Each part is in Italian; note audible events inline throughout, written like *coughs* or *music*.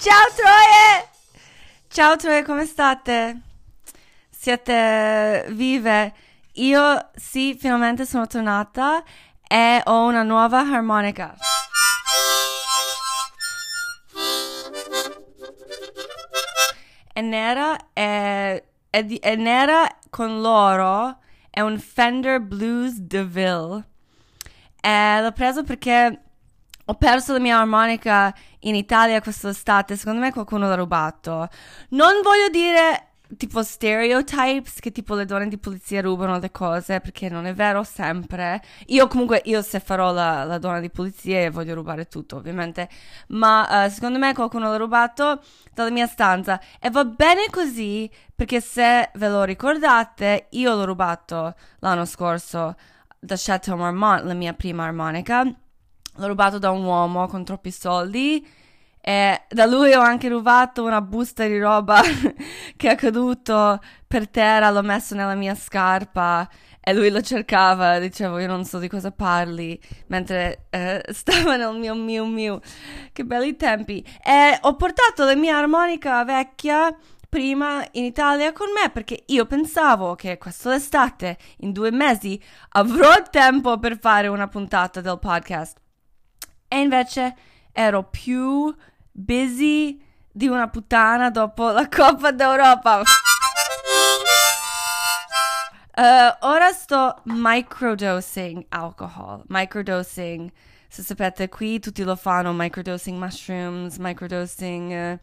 Ciao Troie! Ciao Troie, come state? Siete vive? Io sì, finalmente sono tornata e ho una nuova armonica. È nera e, è, di- è nera con l'oro, è un Fender Blues DeVille. E l'ho preso perché ho perso la mia armonica in Italia quest'estate. Secondo me qualcuno l'ha rubato. Non voglio dire tipo stereotypes che tipo le donne di polizia rubano le cose perché non è vero sempre. Io comunque, io se farò la, la donna di polizia voglio rubare tutto ovviamente, ma uh, secondo me qualcuno l'ha rubato dalla mia stanza e va bene così perché se ve lo ricordate io l'ho rubato l'anno scorso da Chateau Marmont, la mia prima armonica. L'ho rubato da un uomo con troppi soldi e da lui ho anche rubato una busta di roba *laughs* che è caduto per terra, l'ho messo nella mia scarpa e lui lo cercava, dicevo io non so di cosa parli, mentre eh, *laughs* stava nel mio Miu Miu. Che belli tempi. E ho portato la mia armonica vecchia prima in Italia con me perché io pensavo che quest'estate, in due mesi, avrò tempo per fare una puntata del podcast. E invece ero più busy di una puttana dopo la Coppa d'Europa. Uh, ora sto microdosing alcohol. Microdosing. Se sapete, qui tutti lo fanno. Microdosing mushrooms, microdosing, uh,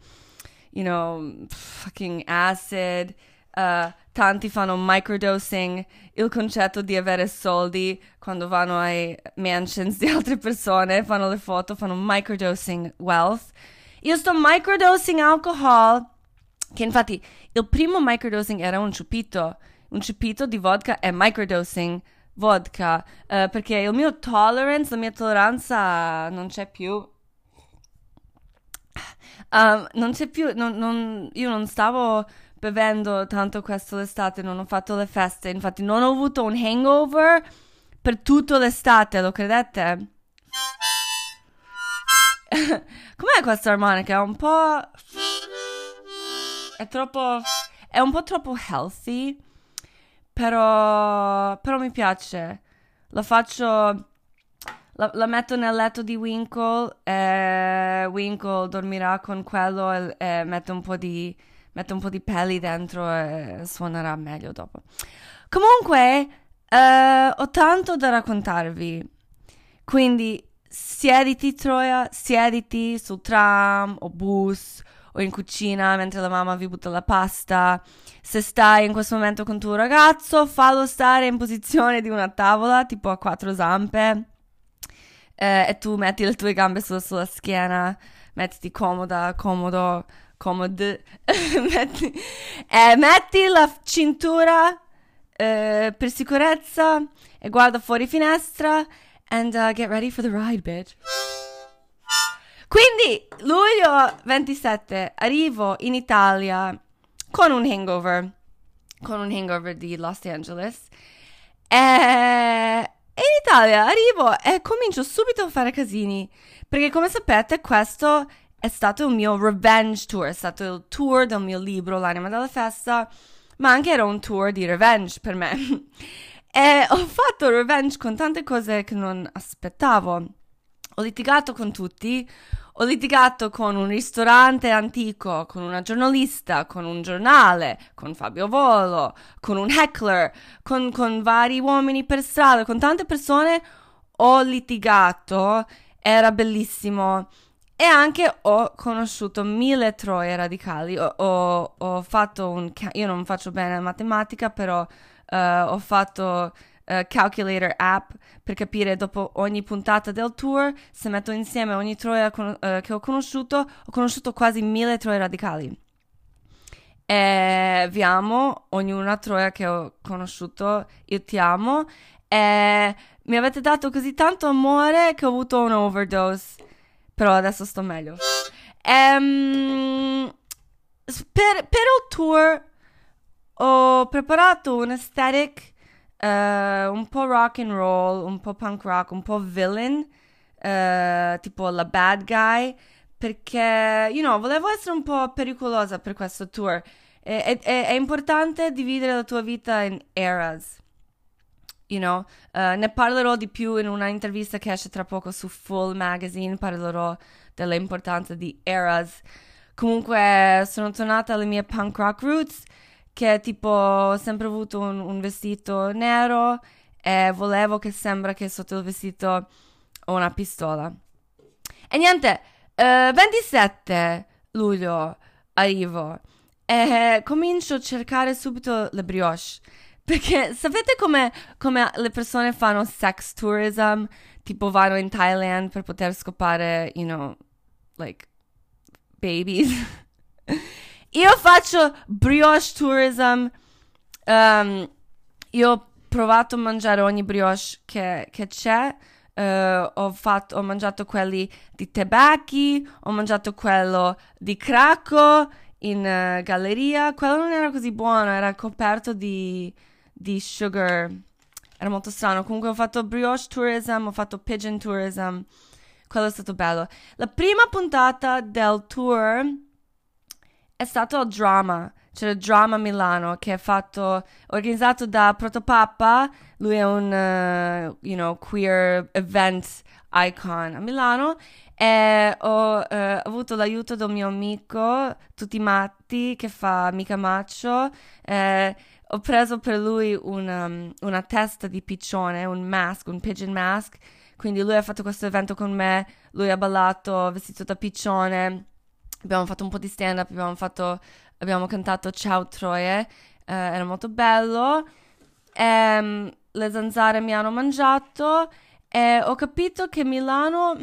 you know, fucking acid. Uh, tanti fanno microdosing, il concetto di avere soldi quando vanno ai mansions di *laughs* altre persone, fanno le foto, fanno microdosing wealth. Io sto microdosing alcohol, che infatti il primo microdosing era un ciupito, un ciupito di vodka e microdosing vodka, uh, perché il mio tolerance, la mia tolleranza non c'è più. Um, non c'è più, non, non, io non stavo bevendo tanto questo l'estate, non ho fatto le feste, infatti non ho avuto un hangover per tutta l'estate, lo credete? *laughs* Com'è questa armonica? È un po'... È troppo... È un po' troppo healthy, però... Però mi piace. La faccio... La, la metto nel letto di Winkle e Winkle dormirà con quello e, e mette un po' di metto un po' di peli dentro e suonerà meglio dopo. Comunque, eh, ho tanto da raccontarvi. Quindi siediti, Troia, siediti sul tram o bus o in cucina mentre la mamma vi butta la pasta. Se stai in questo momento con tuo ragazzo, fallo stare in posizione di una tavola, tipo a quattro zampe. Eh, e tu metti le tue gambe sulla, sulla schiena, mettiti comoda, comodo comodo. *laughs* metti, eh, metti la cintura eh, per sicurezza e guarda fuori finestra and uh, get ready for the ride, bitch. Quindi, luglio 27, arrivo in Italia con un hangover, con un hangover di Los Angeles. E in Italia arrivo e comincio subito a fare casini. Perché come sapete questo è stato il mio revenge tour, è stato il tour del mio libro L'anima della festa, ma anche era un tour di revenge per me. *laughs* e ho fatto revenge con tante cose che non aspettavo. Ho litigato con tutti, ho litigato con un ristorante antico, con una giornalista, con un giornale, con Fabio Volo, con un heckler, con, con vari uomini per strada, con tante persone. Ho litigato, era bellissimo. E anche ho conosciuto mille troie radicali. Ho, ho, ho fatto un. Io non faccio bene la matematica, però uh, ho fatto uh, calculator app per capire dopo ogni puntata del tour, se metto insieme ogni troia con, uh, che ho conosciuto, ho conosciuto quasi mille troie radicali. E vi amo, ognuna troia che ho conosciuto, io ti amo. E mi avete dato così tanto amore che ho avuto un overdose però adesso sto meglio. Um, per, per, il tour ho preparato un aesthetic uh, un po' rock and roll, un po' punk rock, un po' villain, uh, tipo la bad guy, perché, you know, volevo essere un po' pericolosa per questo tour. È, è, è importante dividere la tua vita in eras. You know, uh, ne parlerò di più in una intervista che esce tra poco su Full Magazine, parlerò dell'importanza di eras. Comunque sono tornata alle mie punk rock roots, che tipo ho sempre avuto un, un vestito nero e volevo che sembra che sotto il vestito ho una pistola. E niente, uh, 27 luglio arrivo e comincio a cercare subito le brioche. Perché sapete come, come le persone fanno sex tourism? Tipo vanno in Thailand per poter scopare, you know, like, babies. *laughs* Io faccio brioche tourism. Um, io ho provato a mangiare ogni brioche che, che c'è. Uh, ho, fatto, ho mangiato quelli di Tebacchi, ho mangiato quello di Cracco in uh, galleria. Quello non era così buono, era coperto di, di sugar. Era molto strano. Comunque ho fatto brioche tourism, ho fatto pigeon tourism. Quello è stato bello. La prima puntata del tour è stato il drama. C'era il Drama Milano che è fatto, organizzato da Protopappa. Lui è un, uh, you know, queer event icon a Milano. E ho uh, avuto l'aiuto del mio amico, tutti matti, che fa Mica Maccio. Eh, ho preso per lui una, um, una testa di piccione, un mask, un pigeon mask. Quindi lui ha fatto questo evento con me, lui ha ballato vestito da piccione. Abbiamo fatto un po' di stand up, abbiamo fatto abbiamo cantato Ciao Troie, eh, era molto bello. E, ehm, le zanzare mi hanno mangiato e ho capito che Milano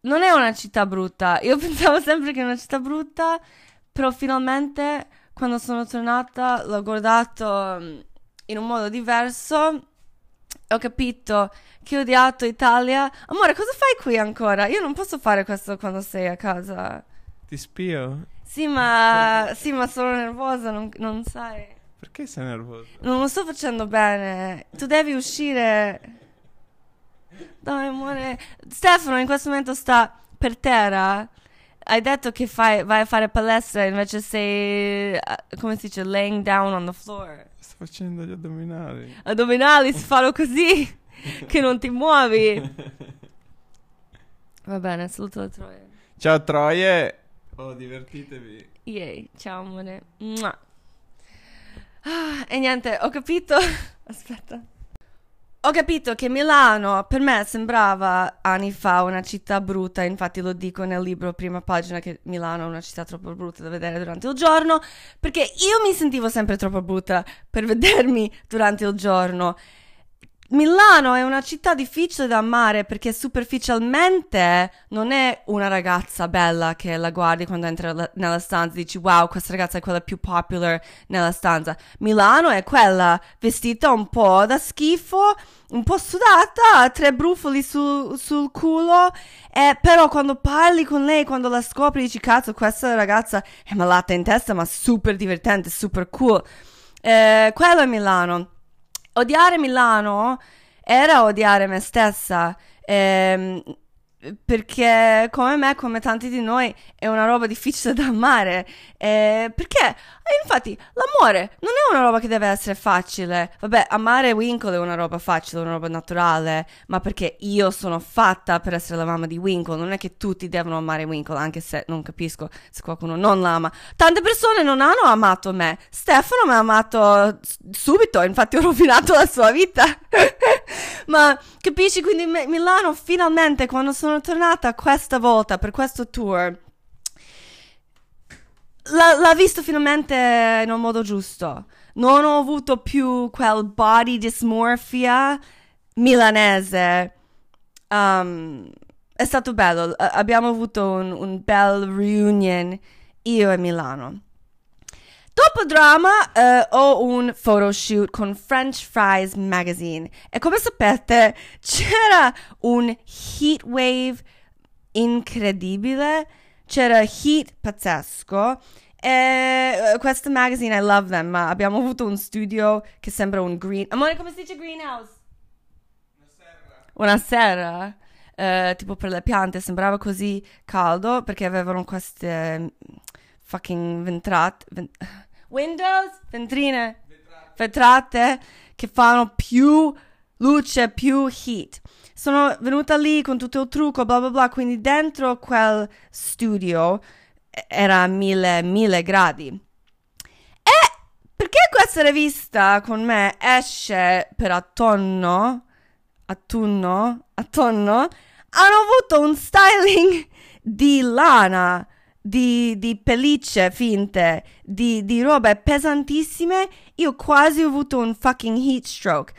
non è una città brutta. Io *laughs* pensavo sempre che è una città brutta, però finalmente quando sono tornata l'ho guardato mm, in un modo diverso. Ho capito che ho odiato Italia. Amore, cosa fai qui ancora? Io non posso fare questo quando sei a casa. Ti spio? Sì, ma, sì, ma sono nervosa, non, non sai. Perché sei nervosa? Non lo sto facendo bene. Tu devi uscire. Dai, amore. Stefano in questo momento sta per terra. Hai detto che fai, vai a fare palestra, invece sei, uh, come si dice, laying down on the floor. Sto facendo gli addominali. Addominali si fanno così, che non ti muovi. *laughs* Va bene, saluto la Troia. Ciao Troie. Oh, divertitevi. Yay, ciao amore. Ah, e niente, ho capito. *laughs* Aspetta. Ho capito che Milano per me sembrava anni fa una città brutta, infatti lo dico nel libro prima pagina che Milano è una città troppo brutta da vedere durante il giorno, perché io mi sentivo sempre troppo brutta per vedermi durante il giorno. Milano è una città difficile da amare perché superficialmente non è una ragazza bella che la guardi quando entra nella stanza e dici wow questa ragazza è quella più popular nella stanza. Milano è quella vestita un po' da schifo, un po' sudata, tre brufoli su, sul culo, eh, però quando parli con lei, quando la scopri dici cazzo questa ragazza è malata in testa ma super divertente, super cool. Eh, quello è Milano odiare Milano era odiare me stessa. Ehm, perché come me, come tanti di noi, è una roba difficile da amare. Eh, perché, infatti, l'amore non è una roba che deve essere facile. Vabbè, amare Winkle è una roba facile, una roba naturale, ma perché io sono fatta per essere la mamma di Winkle. Non è che tutti devono amare Winkle, anche se non capisco se qualcuno non l'ama. Tante persone non hanno amato me. Stefano mi ha amato subito, infatti ho rovinato la sua vita. *laughs* ma capisci? Quindi Milano finalmente, quando sono sono tornata questa volta per questo tour. L- l'ha visto finalmente in un modo giusto. Non ho avuto più quel body dysmorphia milanese. Um, è stato bello. abbiamo avuto un, un bel reunion io e Milano. Dopo drama uh, ho un photoshoot con French Fries Magazine e come sapete c'era un heat wave incredibile, c'era heat pazzesco e uh, questo magazine I love them, ma abbiamo avuto un studio che sembra un green... Amore, come si dice greenhouse? Una serra. Una serra? eh, tipo per le piante, sembrava così caldo perché avevano queste fucking ventrate, ven- *laughs* windows, ventrine, vetrate che fanno più luce, più heat. Sono venuta lì con tutto il trucco, bla bla bla, quindi dentro quel studio era a mille, mille gradi. E perché questa rivista con me esce per autunno, autunno, autunno, hanno avuto un styling di lana, di, di pellicce finte, di, di robe pesantissime. Io quasi ho avuto un fucking heat stroke.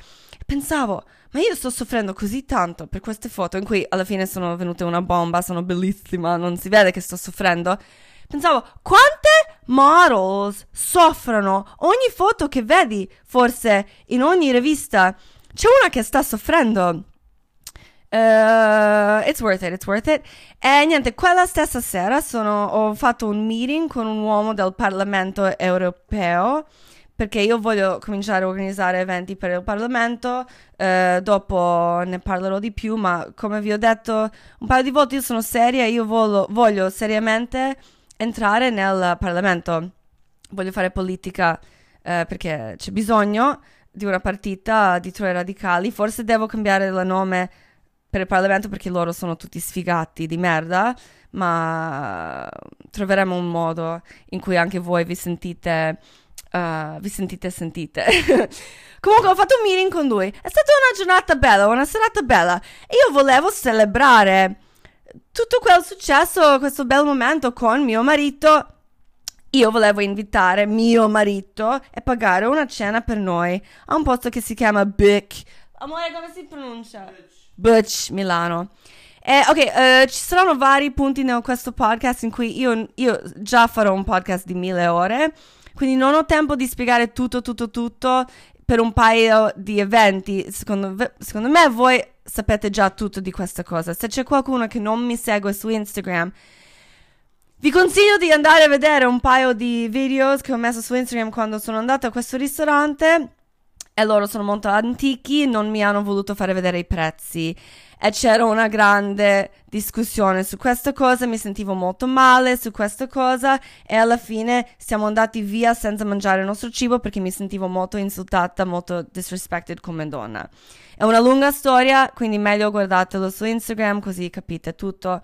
Pensavo, ma io sto soffrendo così tanto per queste foto in cui alla fine sono venute una bomba, sono bellissima, non si vede che sto soffrendo. Pensavo, quante models soffrono ogni foto che vedi, forse in ogni rivista. C'è una che sta soffrendo. Uh, it's worth it, it's worth it. E niente, quella stessa sera sono, ho fatto un meeting con un uomo del Parlamento europeo perché io voglio cominciare a organizzare eventi per il Parlamento, eh, dopo ne parlerò di più, ma come vi ho detto un paio di volte io sono seria, io voglio, voglio seriamente entrare nel Parlamento, voglio fare politica eh, perché c'è bisogno di una partita di Troie Radicali, forse devo cambiare il nome per il Parlamento perché loro sono tutti sfigati di merda, ma troveremo un modo in cui anche voi vi sentite Uh, vi sentite sentite. *laughs* Comunque ho fatto un meeting con lui. È stata una giornata bella, una serata bella. E io volevo celebrare tutto quel successo, questo bel momento con mio marito. Io volevo invitare mio marito e pagare una cena per noi a un posto che si chiama Bic. Amore, come si pronuncia? Butch, Milano. Eh, ok, uh, ci saranno vari punti in questo podcast in cui io, io già farò un podcast di mille ore. Quindi non ho tempo di spiegare tutto, tutto, tutto per un paio di eventi. Secondo, secondo me voi sapete già tutto di questa cosa. Se c'è qualcuno che non mi segue su Instagram, vi consiglio di andare a vedere un paio di video che ho messo su Instagram quando sono andata a questo ristorante. E loro sono molto antichi, non mi hanno voluto fare vedere i prezzi e c'era una grande discussione su questa cosa, mi sentivo molto male su questa cosa e alla fine siamo andati via senza mangiare il nostro cibo perché mi sentivo molto insultata, molto disrespected come donna. È una lunga storia, quindi meglio guardatelo su Instagram così capite tutto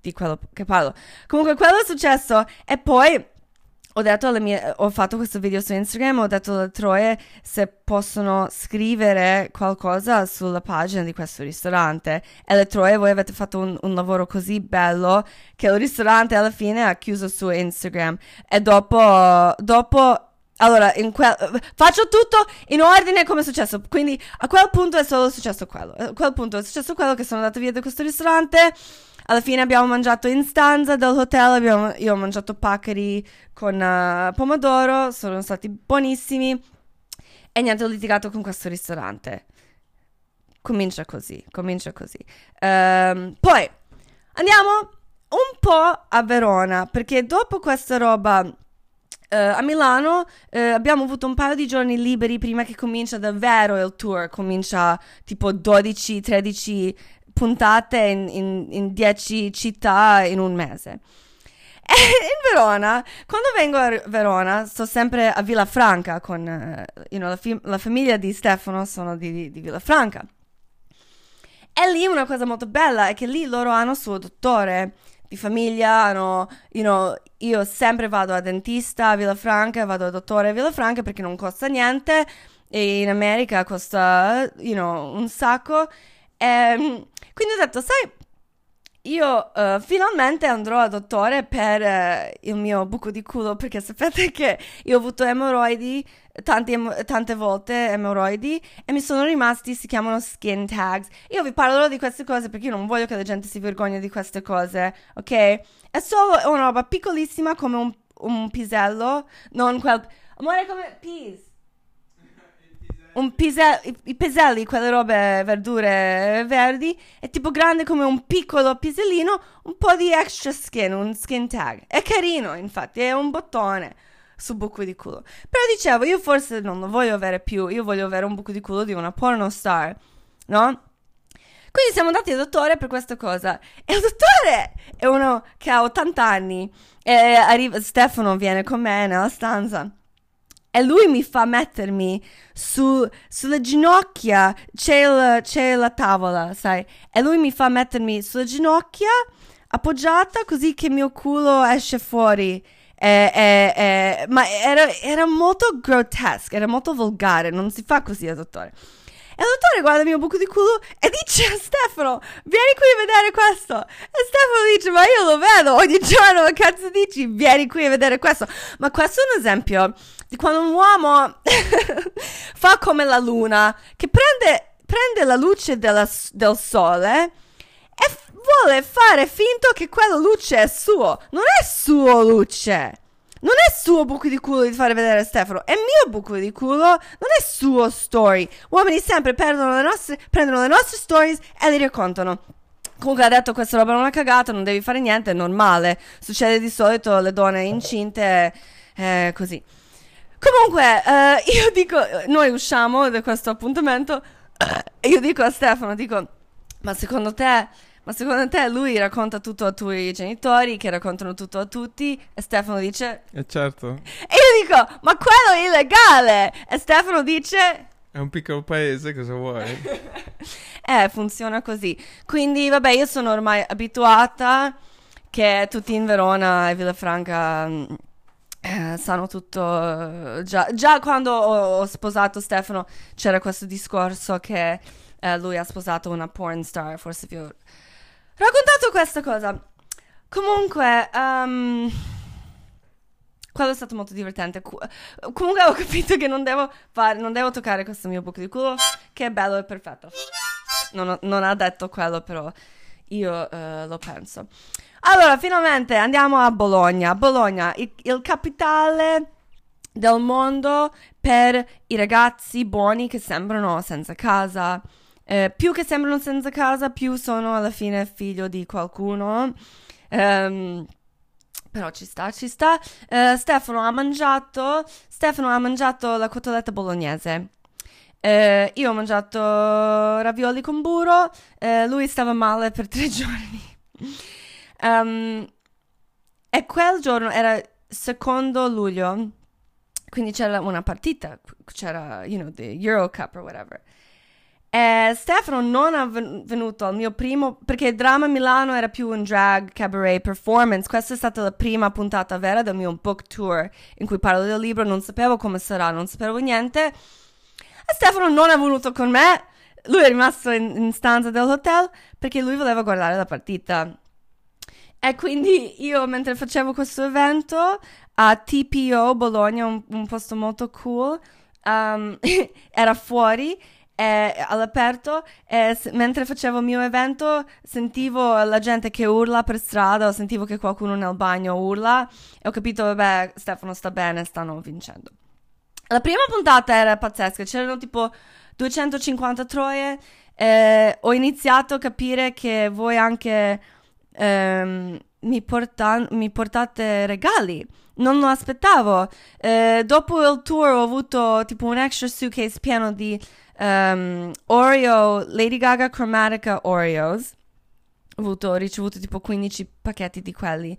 di quello che parlo. Comunque quello è successo e poi ho detto alle mie, ho fatto questo video su Instagram, ho detto alle Troie se possono scrivere qualcosa sulla pagina di questo ristorante. E le Troie, voi avete fatto un, un lavoro così bello che il ristorante alla fine ha chiuso su Instagram. E dopo, dopo allora, quel, faccio tutto in ordine come è successo. Quindi a quel punto è solo successo quello. A quel punto è successo quello che sono andata via da questo ristorante. Alla fine abbiamo mangiato in stanza dell'hotel, abbiamo, io ho mangiato paccheri con uh, pomodoro, sono stati buonissimi e niente, ho litigato con questo ristorante. Comincia così, comincia così. Um, poi andiamo un po' a Verona, perché dopo questa roba uh, a Milano uh, abbiamo avuto un paio di giorni liberi prima che comincia davvero il tour, comincia tipo 12-13 puntate in, in, in dieci città in un mese. *laughs* E in Verona, quando vengo a Verona, sto sempre a Villafranca con uh, you know, la, fi- la, famiglia di Stefano, sono di, di, di Villafranca. E lì una cosa molto bella è che lì loro hanno suo dottore di famiglia, hanno, you know, io sempre vado a dentista a Villafranca, vado al dottore a Villafranca perché non costa niente e in America costa, you know, un sacco. E, ehm, quindi ho detto, sai, io uh, finalmente andrò al dottore per uh, il mio buco di culo perché sapete *laughs* che io ho avuto emorroidi tanti, tante volte emorroidi e mi sono rimasti, si chiamano skin tags. Io vi parlerò di queste cose perché io non voglio che la gente si vergogni di queste cose, ok? È solo una roba piccolissima come un, un pisello, non quel... Amore come... Peas un pisello, i, piselli, quelle robe verdure verdi, è tipo grande come un piccolo pisellino, un po' di extra skin, un skin tag. È carino, infatti, è un bottone su buco di culo. Però dicevo, io forse non lo voglio avere più, io voglio avere un buco di culo di una porno star, no? Quindi siamo andati al dottore per questa cosa. E il dottore è uno che ha 80 anni. E arriva, Stefano viene con me nella stanza. E lui mi fa mettermi su, sulle ginocchia. C'è, il- c'è la tavola, sai? E lui mi fa mettermi sulle ginocchia, appoggiata, così che mio culo esce fuori. E- e- e- ma era, era molto grotesco, era molto volgare. Non si fa così dottore. E il dottore guarda il mio buco di culo e dice a Stefano, vieni qui a vedere questo. E Stefano dice, ma io lo vedo ogni giorno, che cazzo dici? Vieni qui a vedere questo. Ma questo è un esempio quando un uomo *laughs* fa come la luna, che prende, prende la luce della- del sole e f- vuole fare finto che quella luce è suo. Non è suo luce. Non è suo buco di culo di fare vedere Stefano, è mio buco di culo, non è suo story. Uomini sempre le nostre, prendono le nostre stories e le raccontano. Comunque ha detto questa roba è una cagata, non devi fare niente, è normale. Succede di solito alle donne incinte, eh, così. Comunque, eh, io dico, noi usciamo da questo appuntamento e *coughs* io dico a Stefano, dico, ma secondo te, ma secondo te lui racconta tutto ai tuoi genitori, che raccontano tutto a tutti? E Stefano dice, E certo, e io dico, ma quello è illegale! E Stefano dice, è un piccolo paese, cosa vuoi? *laughs* eh, funziona così. Quindi, vabbè, io sono ormai abituata che tutti in Verona e Villafranca mm, eh, sanno tutto. eh, Già, già quando ho, ho sposato Stefano c'era questo discorso che eh, lui ha sposato una porn star, forse ho raccontato questa cosa. Comunque, ehm, quello è stato molto divertente. Comunque ho capito che non devo, fare, non devo toccare questo mio buco di culo, che è bello e perfetto. Non, ho- non ha detto quello, però io eh, lo penso. Allora, finalmente andiamo a Bologna. Bologna, il, il capitale del mondo per i ragazzi buoni che sembrano senza casa. Eh, più che sembrano senza casa, più sono alla fine figlio di qualcuno. Ehm, però ci sta, ci sta. Eh, Stefano ha mangiato. Stefano ha mangiato la cotoletta bolognese. Eh, io ho mangiato ravioli con burro. eh, lui stava male per tre *laughs* giorni. Ehm, e quel giorno era secondo luglio. Quindi c'era una partita. C'era, you know, the Euro Cup or whatever. E Stefano non è ven- venuto al mio primo, perché Drama Milano era più un drag cabaret performance. Questa è stata la prima puntata vera del mio book tour in cui parlo del libro. Non sapevo come sarà, non sapevo niente. Stefano non è venuto con me. Lui è rimasto in, in stanza dell'hotel perché lui voleva guardare la partita. E quindi io, mentre facevo questo evento a TPO Bologna, un, un posto molto cool, um, *laughs* era fuori e all'aperto e mentre facevo il mio evento sentivo la gente che urla per strada o sentivo che qualcuno nel bagno urla e ho capito, vabbè, Stefano sta bene, stanno vincendo. La prima puntata era pazzesca, c'erano tipo 250 troie. eh, ho iniziato a capire che voi anche ehm, mi, porta- mi portate regali. Non lo aspettavo. Eh, dopo il tour ho avuto tipo un extra suitcase pieno di ehm, Oreo, Lady Gaga Chromatica Oreos. Ho avuto, ho ricevuto tipo 15 pacchetti di quelli.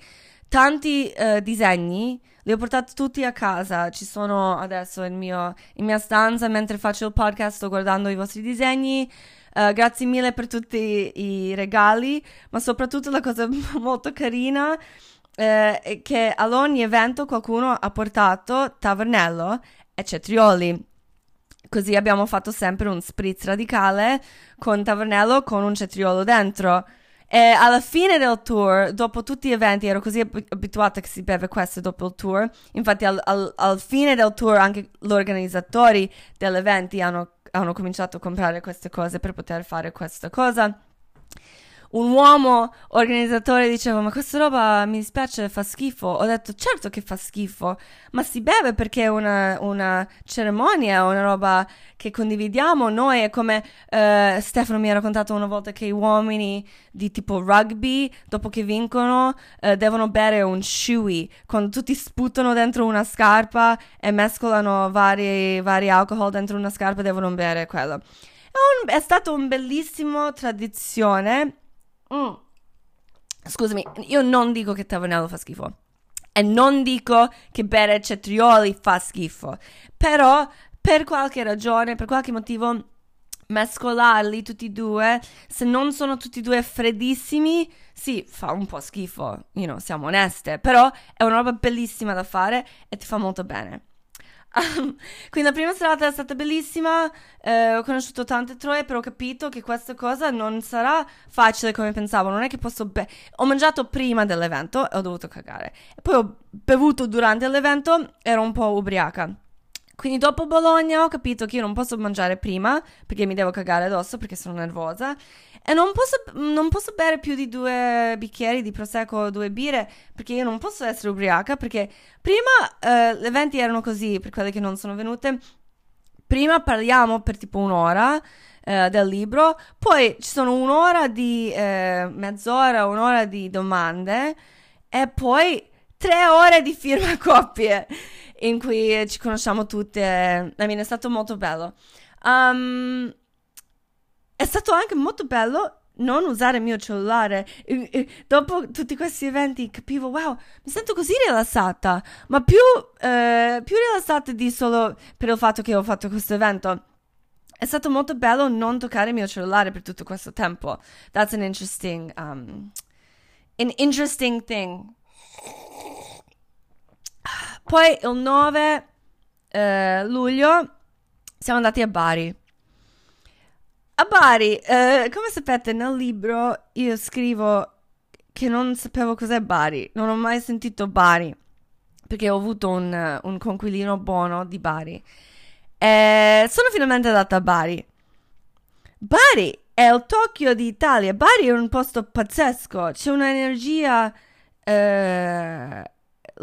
Tanti eh, disegni, li ho portati tutti a casa. Ci sono adesso in, mio, in mia stanza mentre faccio il podcast. Sto guardando i vostri disegni. Eh, grazie mille per tutti i regali, ma soprattutto la cosa *laughs* molto carina eh, è che ad ogni evento qualcuno ha portato tavernello e cetrioli. Così abbiamo fatto sempre un spritz radicale con tavernello con un cetriolo dentro. E alla fine del tour, dopo tutti gli eventi, ero così ab- abituata che si beve questo dopo il tour. Infatti, al, al- al fine del tour, anche gli organizzatori degli eventi hanno, hanno cominciato a comprare queste cose per poter fare questa cosa. Un uomo organizzatore diceva: Ma questa roba mi dispiace, fa schifo. Ho detto: Certo che fa schifo, ma si beve perché è una, una cerimonia, una roba che condividiamo noi. È come eh, Stefano mi ha raccontato una volta che gli uomini di tipo rugby, dopo che vincono, eh, devono bere un shui. Quando tutti sputano dentro una scarpa e mescolano vari, vari alcol dentro una scarpa, devono bere quello. un, è stata una bellissima tradizione. Mm. Scusami, io non dico che Tavernello fa schifo. E non dico che bere cetrioli fa schifo. Però, per qualche ragione, per qualche motivo, mescolarli tutti e due, se non sono tutti e due freddissimi, sì, fa un po' schifo, you know, siamo oneste, però è una roba bellissima da fare e ti fa molto bene. *laughs* quindi la prima serata è stata bellissima, eh, ho conosciuto tante troie, però ho capito che questa cosa non sarà facile come pensavo, non è che posso... Be- ho mangiato prima dell'evento e ho dovuto cagare, poi ho bevuto durante l'evento, ero un po' ubriaca. Quindi dopo Bologna ho capito che io non posso mangiare prima perché mi devo cagare addosso perché sono nervosa e non posso, non posso bere più di due bicchieri di prosecco o due birre perché io non posso essere ubriaca perché prima eh, le eventi erano così per quelle che non sono venute. Prima parliamo per tipo un'ora eh, del libro, poi ci sono un'ora di eh, mezz'ora, un'ora di domande e poi tre ore di firma coppie in cui ci conosciamo tutte. I mean, è stato molto bello. Um, è stato anche molto bello non usare il mio cellulare. E, e, dopo tutti questi eventi capivo, wow, mi sento così rilassata, ma più, eh, più rilassata di solo per il fatto che ho fatto questo evento. È stato molto bello non toccare il mio cellulare per tutto questo tempo. That's an interesting, um, an interesting thing poi il 9 eh, luglio siamo andati a Bari. A Bari, eh, come sapete nel libro io scrivo che non sapevo cos'è Bari, non ho mai sentito Bari, perché ho avuto un, un conquilino buono di Bari. E sono finalmente andata a Bari. Bari è il Tokyo d'Italia, Bari è un posto pazzesco, c'è un'energia, uh,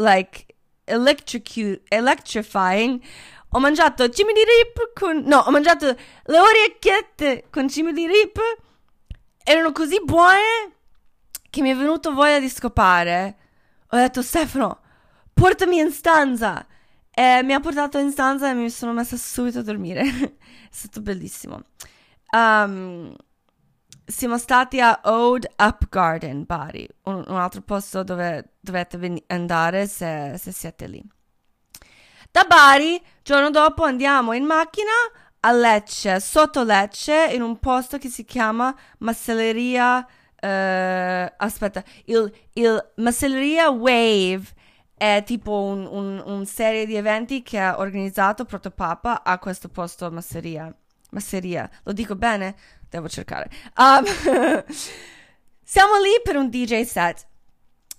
like, electrifying. Ho mangiato cimini rip con... No, ho mangiato le orecchiette con cimini rip. Erano così buone che mi è venuto voglia di scopare. Ho detto, Stefano, portami in stanza. E mi ha portato in stanza e mi sono messa subito a dormire. *laughs* è stato bellissimo. Um, siamo stati a Ode Up Garden, Bari, un, un altro posto dove dovete ven- andare se, se siete lì. Da Bari, giorno dopo andiamo in macchina a Lecce, sotto Lecce, in un posto che si chiama Macelleria. Uh, aspetta, il, il Macelleria Wave è tipo un, un, un, serie di eventi che ha organizzato Protopapa a questo posto Masseria. Masseria, lo dico bene? Devo cercare. Um, *laughs* siamo lì per un DJ set.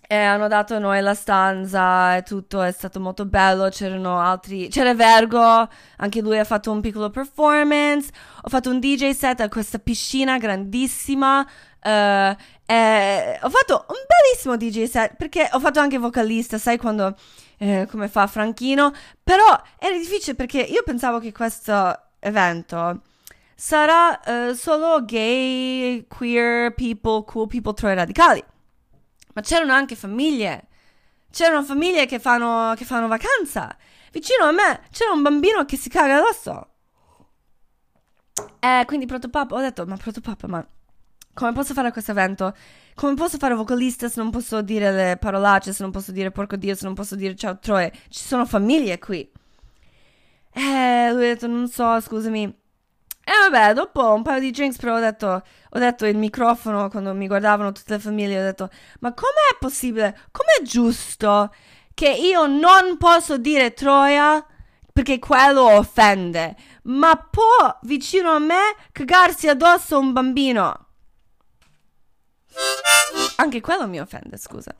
E hanno dato noi la stanza e tutto, è stato molto bello. C'erano altri. C'era Vergo, anche lui ha fatto un piccolo performance. Ho fatto un DJ set a questa piscina grandissima. Uh, e ho fatto un bellissimo DJ set perché ho fatto anche vocalista, sai quando. Eh, come fa Franchino. Però era difficile perché io pensavo che questo evento sarà uh, solo gay, queer people, cool people, troie radicali. Ma c'erano anche famiglie. C'erano famiglie che fanno, che fanno vacanza. Vicino a me c'era un bambino che si caga addosso. E quindi Protopapa, ho detto, ma Protopapa, ma come posso fare questo evento? Come posso fare vocalista se non posso dire le parolacce, se non posso dire porco dio, se non posso dire ciao troie? Ci sono famiglie qui. E lui ha detto, non so, scusami. E vabbè, dopo un paio di drinks, però ho detto, ho detto il microfono quando mi guardavano tutte le famiglie, ho detto, ma com'è possibile, com'è giusto che io non posso dire Troia perché quello offende, ma può vicino a me cagarsi addosso un bambino? Anche quello mi offende, scusa.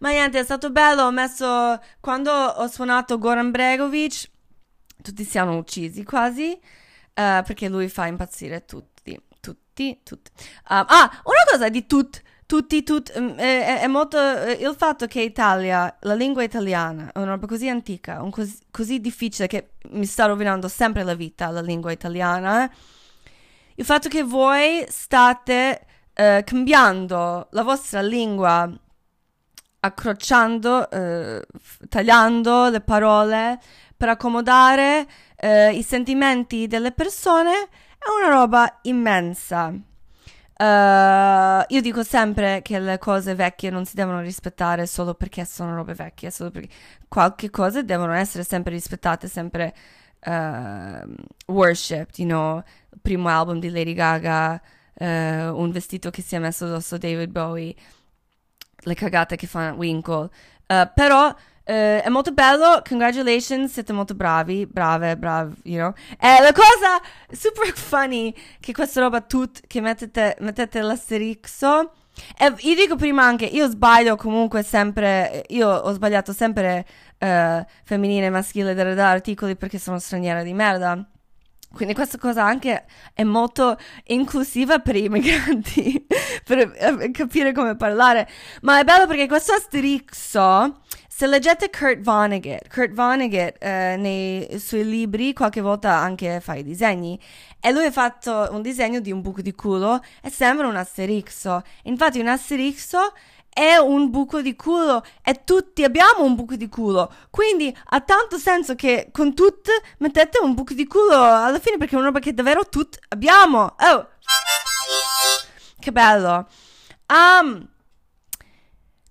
Ma niente, è stato bello, ho messo, quando ho suonato Goran Bregovic, tutti siamo uccisi quasi. Uh, perché lui fa impazzire tutti, tutti, tutti. Um, ah, una cosa di tut, tutti, tut, um, è, è, molto uh, il fatto che Italia, la lingua italiana, è una roba così antica, così, così, difficile che mi sta rovinando sempre la vita, la lingua italiana. Eh? Il fatto che voi state uh, cambiando la vostra lingua, accrociando, tagliando le parole per accomodare eh, i sentimenti delle persone è una roba immensa. Uh, io dico sempre che le cose vecchie non si devono rispettare solo perché sono robe vecchie, solo perché qualche cosa devono essere sempre rispettate, sempre uh, worshipped, you know, il primo album di Lady Gaga, uh, un vestito che si è messo addosso David Bowie, le cagate che fa Winkle, uh, però Uh, è molto bello, congratulations, siete molto bravi, brave, bravi, you know. E la cosa super *laughs* funny che questa roba tut, che mettete, mettete l'asterixo, e io dico prima anche, io sbaglio comunque sempre, io ho sbagliato sempre uh, femminile e maschile da articoli perché sono straniera di merda. Quindi questa cosa anche è molto inclusiva per i migranti, *laughs* per eh, capire come parlare. Ma è bello perché questo asterixo se leggete Kurt Vonnegut, Kurt Vonnegut eh, nei suoi libri qualche volta anche fa i disegni e lui ha fatto un disegno di un buco di culo e sembra un asterixo. Infatti un asterixo è un buco di culo e tutti abbiamo un buco di culo. Quindi ha tanto senso che con tutti mettete un buco di culo alla fine perché è una roba che davvero tutti abbiamo. Oh! Che bello. Um,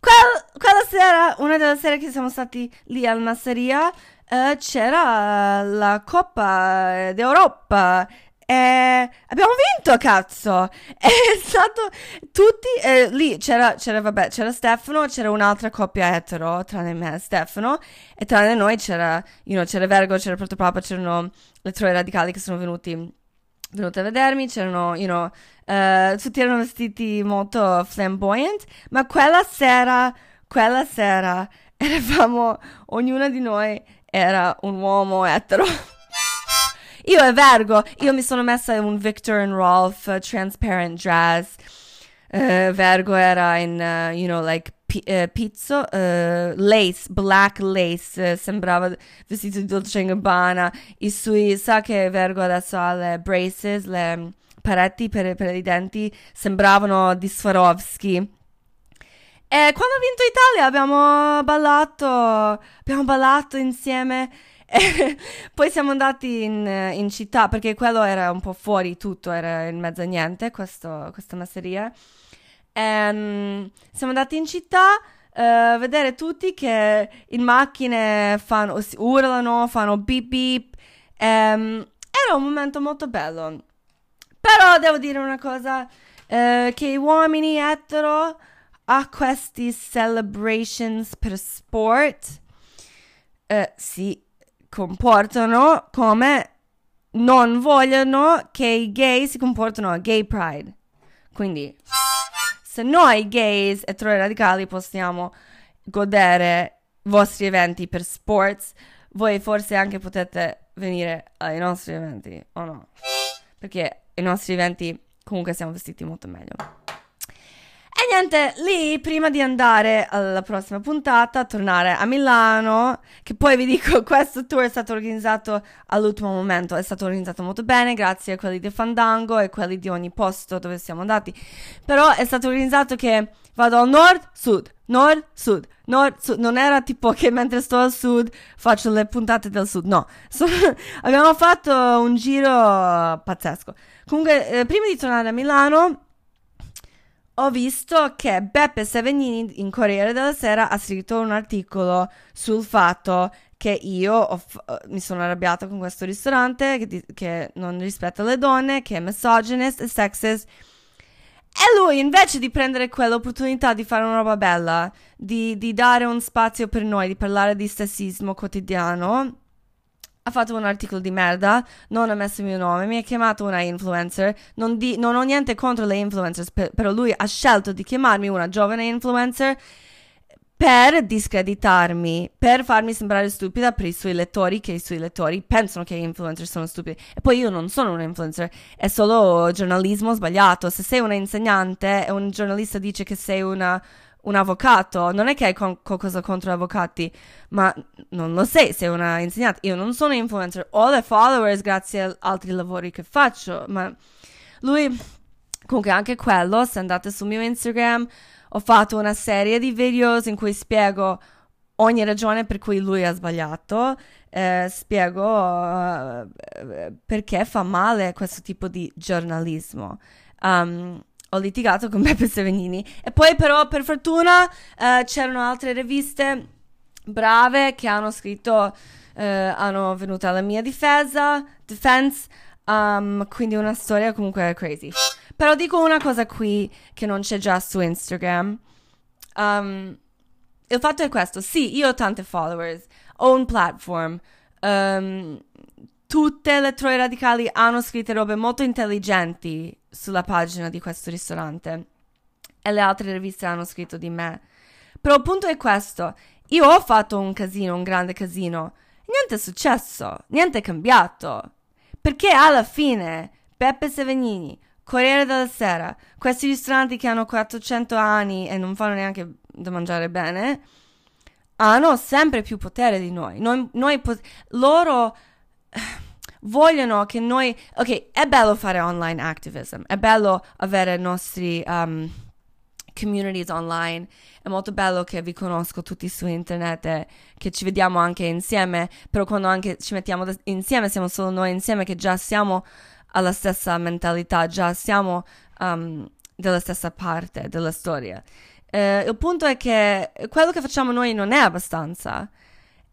quella, quella sera, una delle sere che siamo stati lì al Masseria, uh, c'era la Coppa d'Europa. E abbiamo vinto, cazzo! *laughs* È stato tutti eh, lì. C'era, c'era, vabbè, c'era Stefano, c'era un'altra coppia etero, tranne me e Stefano, e tranne noi c'era, you know, c'era Vergo, c'era Protopapa, c'erano le troie radicali che sono venuti, venuti a vedermi, c'erano, you know, Uh, tutti erano vestiti molto flamboyant, ma quella sera, quella sera *laughs* eravamo, ognuna di noi era un uomo etero. *laughs* io e Vergo, io mi sono messa in un Victor and Rolf uh, transparent jazz. Uh, Vergo era in, you know, like uh, pizzo, uh, lace, black lace, uh, sembrava vestito di Dolce Gabbana. I suoi, sa che Vergo adesso ha le braces, le paretti per, per i denti sembravano di Swarovski. E quando ha vinto Italia abbiamo ballato, abbiamo ballato insieme. *laughs* Poi siamo andati in, in, città perché quello era un po' fuori tutto, era in mezzo a niente, questo, questa masseria. E, um, siamo andati in città a uh, vedere tutti che in macchine fanno, urlano, fanno beep beep. Um, era un momento molto bello. Però devo dire una cosa, eh, che gli uomini etero a questi celebrations per sport eh, si comportano come non vogliono che i gay si comportino a gay pride. Quindi, se noi gays e troie radicali possiamo godere vostri eventi per sports, voi forse anche potete venire ai nostri eventi, o no? Perché i nostri eventi comunque siamo vestiti molto meglio. E niente, lì prima di andare alla prossima puntata, tornare a Milano, che poi vi dico, *laughs* questo tour è stato organizzato all'ultimo momento, è stato organizzato molto bene, grazie a quelli di Fandango e quelli di ogni posto dove siamo andati, però è stato organizzato che vado al nord, sud, nord, sud, nord, sud, non era tipo che mentre sto al sud faccio le puntate del sud, no, *laughs* so, abbiamo fatto un giro pazzesco. Comunque, eh, prima di tornare a Milano, ho visto che Beppe Sevegnini in Corriere della Sera ha scritto un articolo sul fatto che io f- eh, mi sono arrabbiata con questo ristorante che, di- che non rispetta le donne, che è misogynist e sexist. E lui, invece di prendere quell'opportunità di fare una roba bella, di, di dare un spazio per noi, di parlare di sessismo quotidiano, ha fatto un articolo di merda, non ha messo il mio nome, mi ha chiamato una influencer, non, di, non ho niente contro le influencer, per, però lui ha scelto di chiamarmi una giovane influencer per discreditarmi, per farmi sembrare stupida per i suoi lettori, che i suoi lettori pensano che gli influencer sono stupidi. E poi io non sono un influencer, è solo giornalismo sbagliato. Se sei una insegnante e un giornalista dice che sei una un avvocato, non è che hai con- qualcosa contro gli avvocati, ma non lo sei, sei una insegnante. Io non sono influencer, ho le followers grazie a altri lavori che faccio, ma lui, comunque anche quello, se andate sul mio Instagram, ho fatto una serie di video in cui spiego ogni ragione per cui lui ha sbagliato. eh, spiego eh, perché fa male questo tipo di giornalismo. Um, ho litigato con *laughs* Beppe Sevenini e poi però per fortuna eh, c'erano altre riviste brave che hanno scritto, eh, hanno venuto alla mia difesa, defense, um, quindi una storia comunque crazy. Però dico una cosa qui che non c'è già su Instagram. Um, il fatto è questo, sì, io ho tante followers, ho un platform, um, tutte le troie radicali hanno scritto robe molto intelligenti sulla pagina di questo ristorante e le altre riviste hanno scritto di me. Però il punto è questo, io ho fatto un casino, un grande casino, niente è successo, niente è cambiato, perché alla fine Peppe Sevenini, Corriere della Sera, questi ristoranti che hanno 400 anni e non fanno neanche da mangiare bene, hanno sempre più potere di noi. noi, noi pot- loro vogliono che noi... Ok, è bello fare online activism, è bello avere i nostri um, communities online, è molto bello che vi conosco tutti su internet e che ci vediamo anche insieme, però quando anche ci mettiamo insieme siamo solo noi insieme che già siamo alla stessa mentalità, già siamo um, dalla stessa parte della storia. Eh, il punto è che quello che facciamo noi non è abbastanza.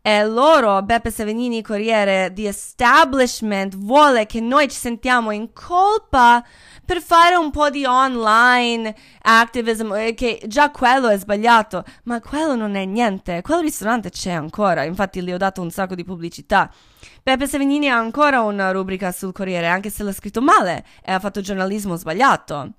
E loro, Beppe Savenini, Corriere, di establishment, vuole che noi ci sentiamo in colpa per fare un po' di online activism, eh, che già quello è sbagliato, ma quello non è niente. Quel ristorante c'è ancora, infatti gli ho dato un sacco di pubblicità. Beppe Savenini ha ancora una rubrica sul Corriere, anche se l'ha scritto male e ha fatto giornalismo sbagliato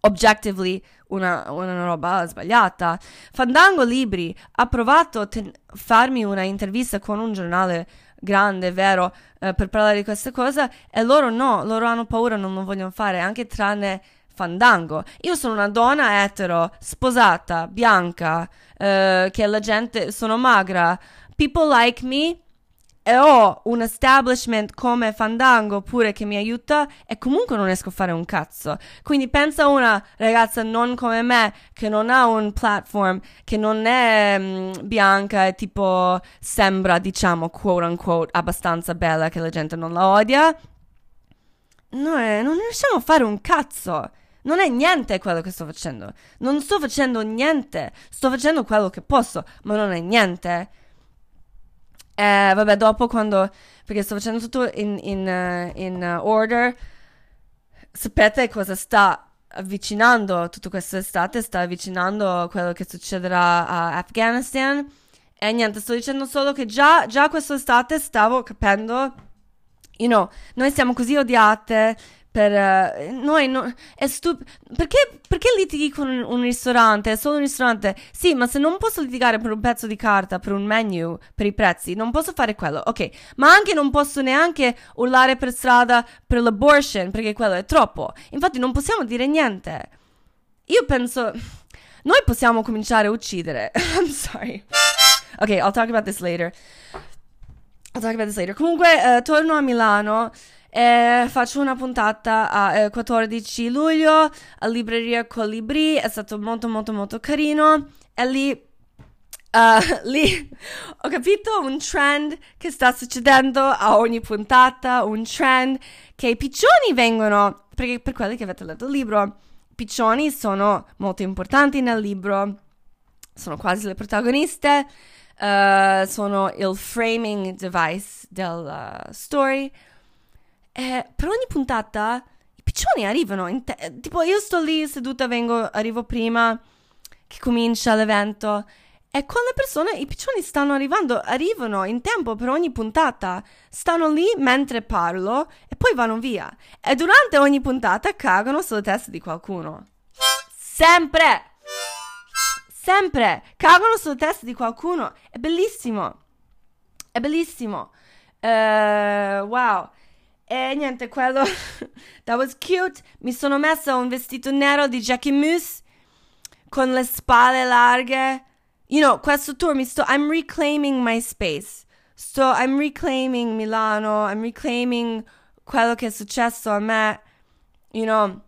objectively una, una, roba sbagliata. Fandango Libri ha provato a farmi una intervista con un giornale grande, vero, eh, per parlare di questa cosa e loro no, loro hanno paura, non lo vogliono fare, anche tranne Fandango. Io sono una donna etero, sposata, bianca, eh, che la gente, sono magra. People like me e ho un establishment come Fandango pure che mi aiuta e comunque non riesco a fare un cazzo. Quindi pensa a una ragazza non come me che non ha un platform, che non è mm, bianca e tipo sembra, diciamo, quote unquote, abbastanza bella che la gente non la odia. Noi non riusciamo a fare un cazzo. Non è niente quello che sto facendo. Non sto facendo niente. Sto facendo quello che posso, ma non è niente. Eh, vabbè, dopo quando... Perché sto facendo tutto in, in, uh, in uh, order. Sapete cosa sta avvicinando tutta questa estate? Sta avvicinando quello che succederà a Afghanistan. E niente, sto dicendo solo che già, già quest'estate stavo capendo... You know, noi siamo così odiate per uh, noi no, è stupido perché, perché litighi con un, ristorante? È solo un ristorante? Sì, ma se non posso litigare per un pezzo di carta, per un menu, per i prezzi, non posso fare quello. Ok, ma anche non posso neanche urlare per strada per l'abortion, perché quello è troppo. Infatti non possiamo dire niente. Io penso noi possiamo cominciare a uccidere. *laughs* I'm sorry. Ok, I'll talk about this later. I'll talk about this later. Comunque, uh, torno a Milano. E faccio una puntata a eh, 14 luglio a Libreria Colibri, è stato molto molto molto carino. E lì Uh, *laughs* lì. Ho capito un trend che sta succedendo a ogni puntata, un trend che i piccioni vengono, perché per quelli che avete letto il libro, i piccioni sono molto importanti nel libro, sono quasi le protagoniste, uh, sono il framing device della story, eh, per ogni puntata i piccioni arrivano. Te- tipo, io sto lì seduta, vengo, arrivo prima che comincia l'evento. E con le persone, i piccioni stanno arrivando, arrivano in tempo per ogni puntata, stanno lì mentre parlo e poi vanno via. E durante ogni puntata cagano sulla testa di qualcuno. Sempre! Sempre! Cagano sulla testa di qualcuno. È bellissimo. È bellissimo. Uh, wow. E niente, quello. *laughs* That was cute. Mi sono messa un vestito nero di Jackie Moose con le spalle larghe. You know, questo tour mi sto. I'm reclaiming my space. Sto. I'm reclaiming Milano. I'm reclaiming quello che è successo a me. You know.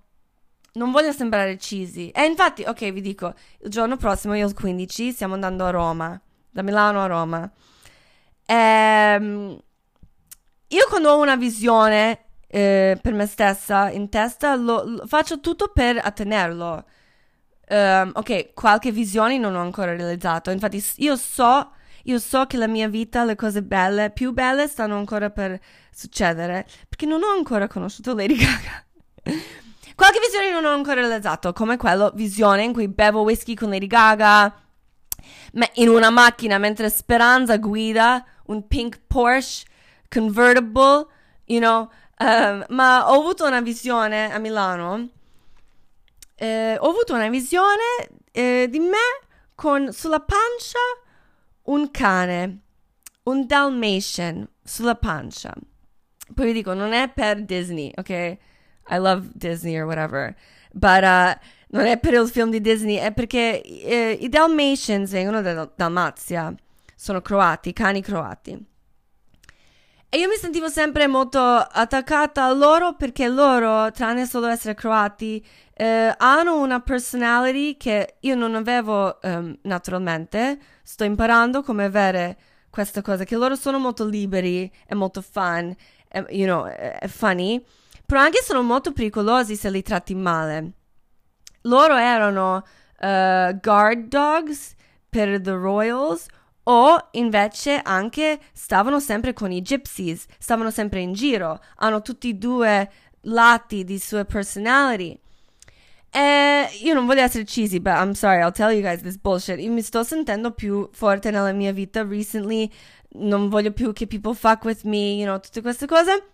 Non voglio sembrare cheesy. E infatti, ok, vi dico, il giorno prossimo, io il 15, stiamo andando a Roma. Da Milano a Roma. Ehm, io quando ho una visione eh, per me stessa in testa, lo, lo- faccio tutto per ottenerlo. Ehm, ok, qualche visione non ho ancora realizzato. Infatti, io so, io so che la mia vita, le cose belle, più belle, stanno ancora per succedere. Perché non ho ancora conosciuto Lady Gaga. *laughs* Qualche visione non ho ancora realizzato, come quello, visione in cui bevo whisky con Lady Gaga, in una macchina mentre Speranza guida un pink Porsche convertible, you know. ehm, ma ho avuto una visione a Milano. eh, ho avuto una visione eh, di me con sulla pancia un cane, un Dalmatian sulla pancia. Poi vi dico, non è per Disney, ok? I love Disney or whatever. But uh, non è per il film di Disney, è perché eh, i Dalmatians vengono da Dalmazia. Sono croati, cani croati. E io mi sentivo sempre molto attaccata a loro perché loro, tranne solo essere croati, eh, hanno una personality che io non avevo ehm, naturalmente. Sto imparando come avere questa cosa, che loro sono molto liberi e molto fun, e, you know, e- funny, però anche sono molto pericolosi se li tratti male. Loro erano eh, guard dogs per the Royals o invece anche stavano sempre con i gypsies, stavano sempre in giro, hanno tutti e due lati di sue personality. E io non voglio essere cheesy, but I'm sorry, I'll tell you guys this bullshit. Io mi sto sentendo più forte nella mia vita recently, non voglio più che people fuck with me, you know, tutte queste cose.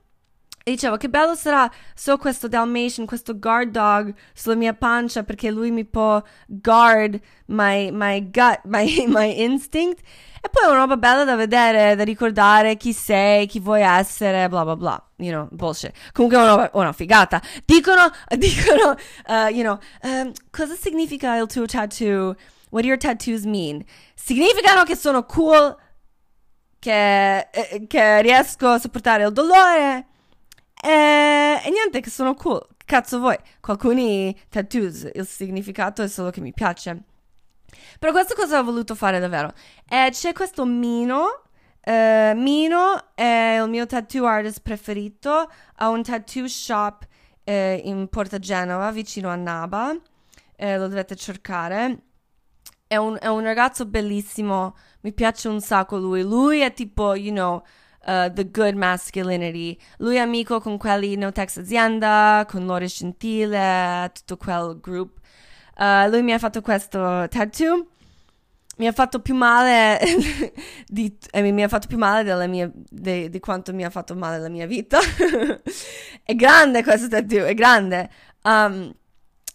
E dicevo, che bello sarà so questo Dalmatian, questo guard dog sulla mia pancia perché lui mi può guard my, my gut, *laughs* my, my instinct. E poi è una roba bella da vedere, da ricordare chi sei, chi vuoi essere, bla bla bla. You know, bullshit. Comunque è una, una figata. Dicono, *laughs* dicono, uh, you know, um, cosa significa il tuo tattoo? What do your tattoos mean? Significano che sono cool, che, eh, che riesco a sopportare il dolore. E, e niente, che sono cool. Cazzo vuoi? Alcuni tattoos, il significato è solo che mi piace. Però questa cosa ho voluto fare davvero. E c'è questo Mino. eh, Mino è il mio tattoo artist preferito. Ha un tattoo shop eh, in Porta Genova, vicino a Naba. Eh, lo dovete cercare. È un, è un ragazzo bellissimo. Mi piace un sacco lui. Lui è tipo, you know, uh, the good masculinity. Lui è amico con quelli No Tex Azienda, con Lore Gentile, tutto quel group. Uh, lui mi ha fatto questo tattoo. Mi ha fatto più male *laughs* di, I mean, mi ha fatto più male della mia, di, di quanto mi ha fatto male la mia vita. *laughs* è grande questo tattoo, è grande. Um,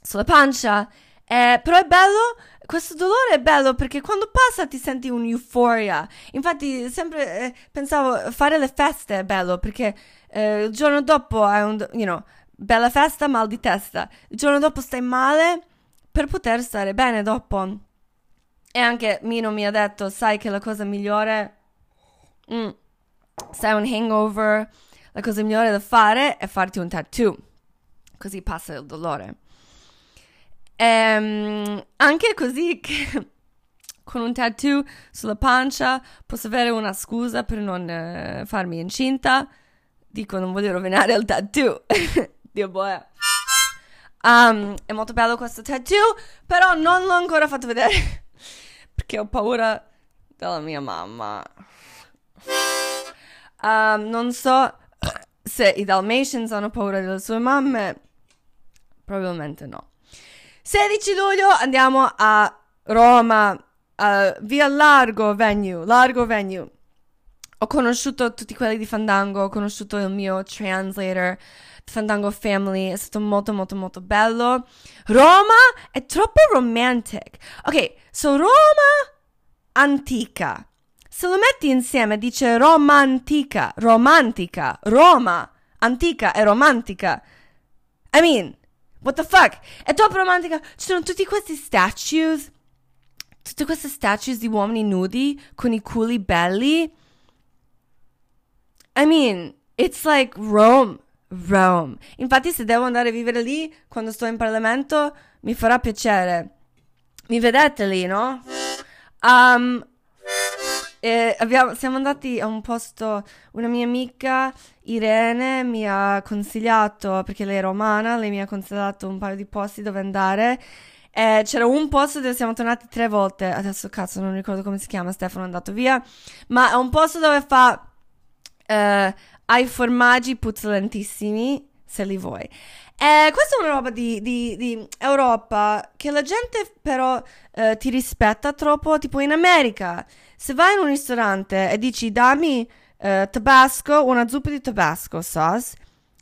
sulla pancia. Eh, però è bello, questo dolore è bello perché quando passa ti senti un'euforia. Infatti, sempre eh, pensavo fare le feste è bello perché eh, il giorno dopo hai un, you know, bella festa, mal di testa. Il giorno dopo stai male per poter stare bene dopo. E anche Mino mi ha detto, sai che la cosa migliore, mm, se hai un hangover, la cosa migliore da fare è farti un tattoo. Così passa il dolore. Ehm, anche così che *laughs* con un tattoo sulla pancia posso avere una scusa per non eh, farmi incinta. Dico, non voglio rovinare il tattoo. *laughs* Dio boia. Um, è molto bello questo tattoo, però non l'ho ancora fatto vedere *laughs* perché ho paura della mia mamma. Um, non so *coughs* se i Dalmatians hanno paura delle sue mamme. Probabilmente no. 16 luglio andiamo a Roma, a via Largo Venue, Largo Venue. Ho conosciuto tutti quelli di Fandango, ho conosciuto il mio translator, Fandango Family, è stato molto molto molto bello. Roma è troppo romantic. Ok, so Roma antica. Se lo metti insieme dice romantica, romantica, Roma, antica e romantica. I mean, what the fuck? È troppo romantica. Ci sono tutti questi statues, tutte queste statues di uomini nudi con i culi belli. I mean, it's like Rome, Rome. Infatti, se devo andare a vivere lì quando sto in Parlamento, mi farà piacere. Mi vedete lì, no? Um, E abbiamo- siamo andati a un posto, una mia amica Irene mi ha consigliato, perché lei è romana, lei mi ha consigliato un paio di posti dove andare. E c'era un posto dove siamo tornati tre volte, adesso cazzo non ricordo come si chiama, Stefano è andato via, ma è un posto dove fa, eh, ha i formaggi puzzolentissimi, se li vuoi. Eh, questa è una roba di, di- di Europa che la gente però eh, ti rispetta troppo, tipo in America. Se vai in un ristorante e dici dammi eh, tabasco, una zuppa di tabasco sauce,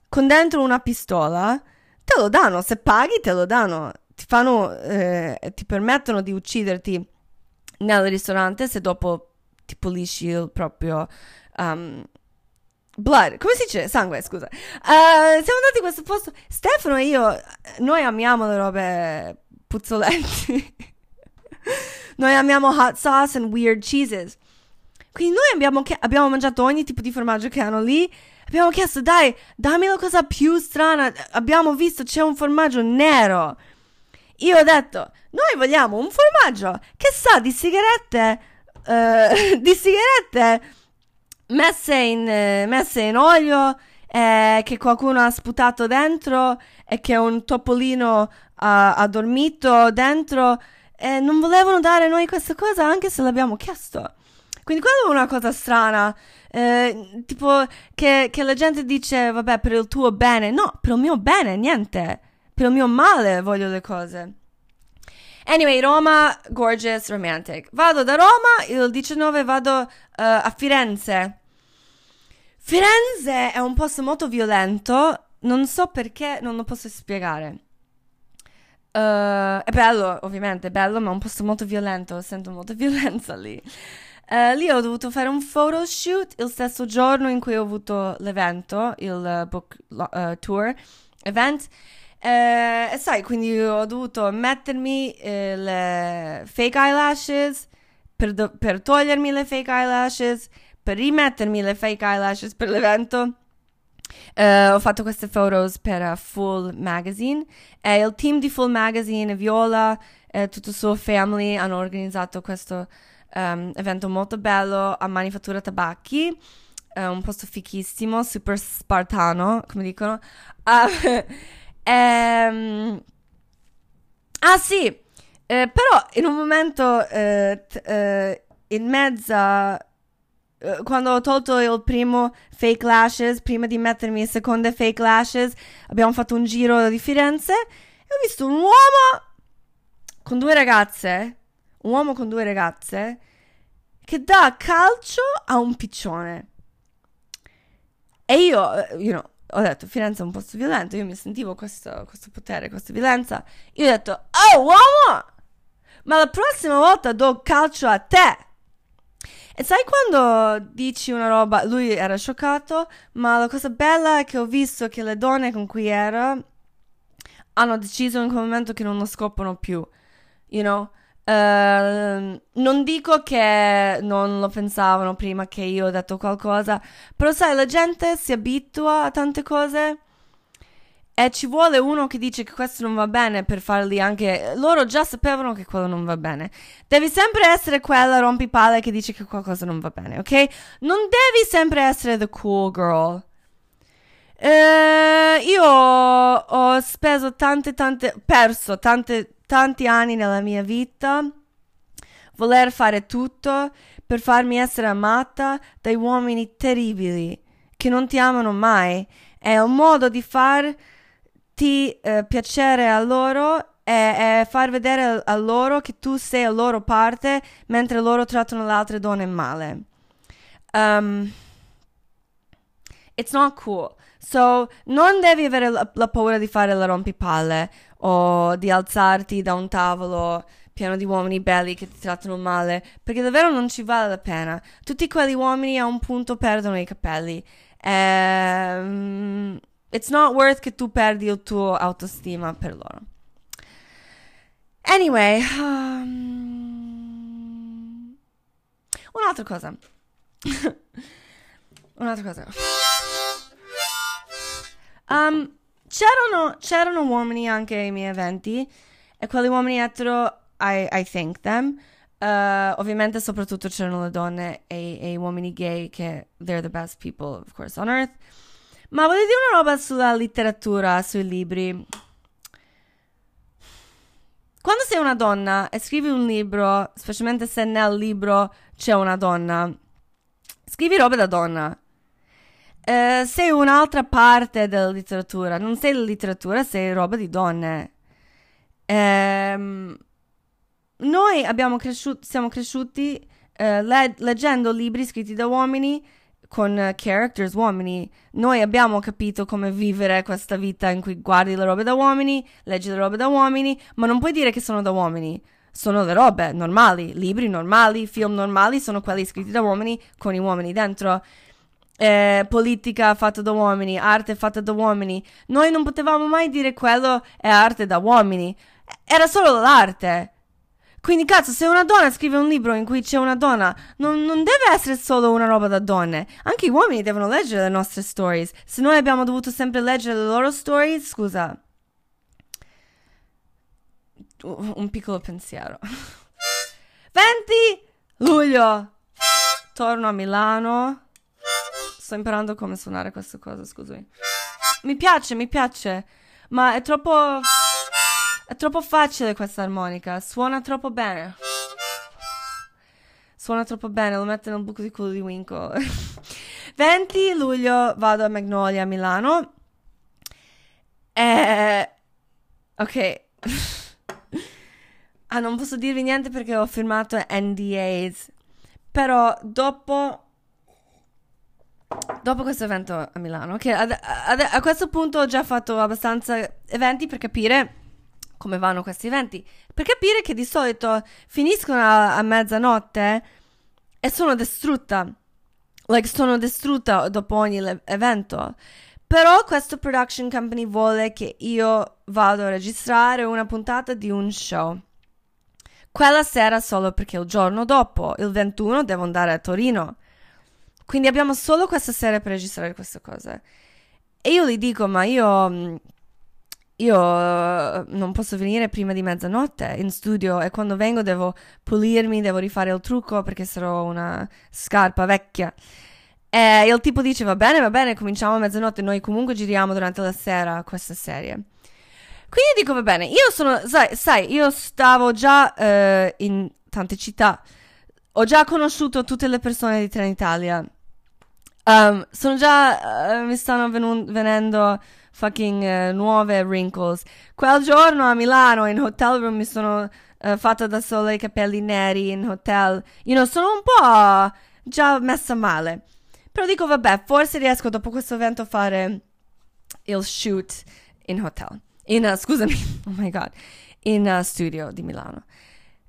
con dentro una pistola, te lo danno, se paghi te lo danno. Ti fanno, eh, ti permettono di ucciderti nel ristorante se dopo ti pulisci il proprio um, blood, come si dice? Sangue, scusa. Eh, siamo andati in questo posto. Stefano e io, noi amiamo le robe puzzolenti. *laughs* noi amiamo hot sauce and weird cheeses. Quindi noi abbiamo, chie- abbiamo mangiato ogni tipo di formaggio che hanno lì. Abbiamo chiesto, dai, dammi la cosa più strana. Abbiamo visto c'è un formaggio nero. Io ho detto, noi vogliamo un formaggio che sa di sigarette, eh, *laughs* di sigarette messe in, messe in olio, eh, che qualcuno ha sputato dentro e che un topolino ha, ha dormito dentro. E non volevano dare noi questa cosa anche se l'abbiamo chiesto. Quindi quella è una cosa strana. eh, tipo che, che la gente dice, vabbè, per il tuo bene. No, per il mio bene, niente. Per il mio male voglio le cose. Anyway, Roma, gorgeous, romantic. Vado da Roma, il 19 vado eh, a Firenze. Firenze è un posto molto violento, non so perché, non lo posso spiegare. Eh, è bello, ovviamente, è bello, ma è un posto molto violento, sento molta *laughs* violenza lì. Eh, lì ho dovuto fare un photoshoot il stesso giorno in cui ho avuto l'evento, il book eh, tour event. E sai, quindi ho dovuto mettermi le fake eyelashes per, do- per togliermi le fake eyelashes, per rimettermi le fake eyelashes per l'evento. Eh, ho fatto queste photos per uh, Full Magazine e il team di Full Magazine, Viola e tutto il suo family hanno organizzato questo um, evento molto bello a Manifattura Tabacchi, eh, un posto fichissimo, super spartano, come dicono. *laughs* Ehm, ah sì, eh, però in un momento eh, t- eh, in mezzo eh, quando ho tolto il primo fake lashes, prima di mettermi le seconde fake lashes, abbiamo fatto un giro di Firenze e ho visto un uomo con due ragazze, un uomo con due ragazze, che dà calcio a un piccione. E io, eh, you know, ho detto, Firenze è un posto violento, io mi sentivo questo, questo potere, questa violenza. Io ho detto, oh uomo, ma la prossima volta do calcio a te. E sai quando dici una roba, lui era scioccato, ma la cosa bella è che ho visto che le donne con cui era hanno deciso in quel momento che non lo scoprono più, you know? Ehm, non dico che non lo pensavano prima che io ho detto qualcosa, però sai, la gente si abitua a tante cose e ci vuole uno che dice che questo non va bene per farli anche... Loro già sapevano che quello non va bene. Devi sempre essere quella rompipalle che dice che qualcosa non va bene, ok? Non devi sempre essere the cool girl. Eh, io ho, speso tante, tante, perso tante, tanti anni nella mia vita voler fare tutto per farmi essere amata dai uomini terribili che non ti amano mai. È un modo di farti eh, piacere a loro e, e far vedere a, loro che tu sei a loro parte mentre loro trattano le altre donne male. Um, it's not cool. So, non devi avere la, la paura di fare la rompipalle o di alzarti da un tavolo pieno di uomini belli che ti trattano male, perché davvero non ci vale la pena. Tutti quegli uomini a un punto perdono i capelli. Ehm, it's not worth che tu perdi il tuo autostima per loro. Anyway, um, un'altra cosa. *laughs* un'altra cosa. Um, c'erano, c'erano uomini anche ai miei eventi e quegli uomini etero, I, I thank them. Eh, ovviamente soprattutto c'erano le donne e, e uomini gay che they're the best people of course on earth. Ma dire una roba sulla letteratura, sui libri. Quando sei una donna e scrivi un libro, specialmente se nel libro c'è una donna, scrivi robe da donna. Eh, sei un'altra parte della letteratura, non sei letteratura, sei roba di donne. Ehm, noi abbiamo cresciuto, siamo cresciuti eh, le- leggendo libri scritti da uomini con characters uomini. Noi abbiamo capito come vivere questa vita in cui guardi le robe da uomini, leggi le robe da uomini, ma non puoi dire che sono da uomini. Sono le robe normali, libri normali, film normali, sono quelli scritti da uomini con i uomini dentro. Eh, politica fatta da uomini, arte fatta da uomini. Noi non potevamo mai dire quello è arte da uomini. Era solo l'arte. Quindi, cazzo, se una donna scrive un libro in cui c'è una donna, non, non, deve essere solo una roba da donne. Anche gli uomini devono leggere le nostre stories. Se noi abbiamo dovuto sempre leggere le loro stories, scusa. Un piccolo pensiero. *laughs* 20 luglio. Torno a Milano. Sto imparando come suonare questa cosa, scusami. Mi piace, mi piace. Ma è troppo. È troppo facile questa armonica, suona troppo bene. Suona troppo bene, lo metto nel buco di culo di Winkle. *laughs* 20 luglio vado a Magnolia a Milano. E... Ok. *laughs* ah, non posso dirvi niente perché ho firmato NDAs. Però dopo... Dopo questo evento a Milano, che ad, ad, a questo punto ho già fatto abbastanza eventi per capire come vanno questi eventi, per capire che di solito finiscono a, a mezzanotte e sono distrutta. Like, sono distrutta dopo ogni le- evento. Però questo production company vuole che io vado a registrare una puntata di un show. Quella sera solo perché il giorno dopo, il 21, devo andare a Torino. Quindi abbiamo solo questa sera per registrare queste cose. E io gli dico, ma io io uh, non posso venire prima di mezzanotte in studio e quando vengo devo pulirmi, devo rifare il trucco perché sarò una scarpa vecchia. E il tipo dice va bene, va bene, cominciamo a mezzanotte, noi comunque giriamo durante la sera questa serie. Quindi dico va bene, io sono, sai, sai io stavo già uh, in tante città, ho già conosciuto tutte le persone di Trenitalia, um, sono già, uh, mi stanno venendo fucking uh, nuove wrinkles. Quel giorno a Milano in hotel room mi sono uh, fatta da sola i capelli neri in hotel. You know, sono un po' già messa male. Però dico, vabbè, forse riesco dopo questo evento a fare il shoot in hotel. In, uh, scusami, *laughs* oh my god, in studio di Milano.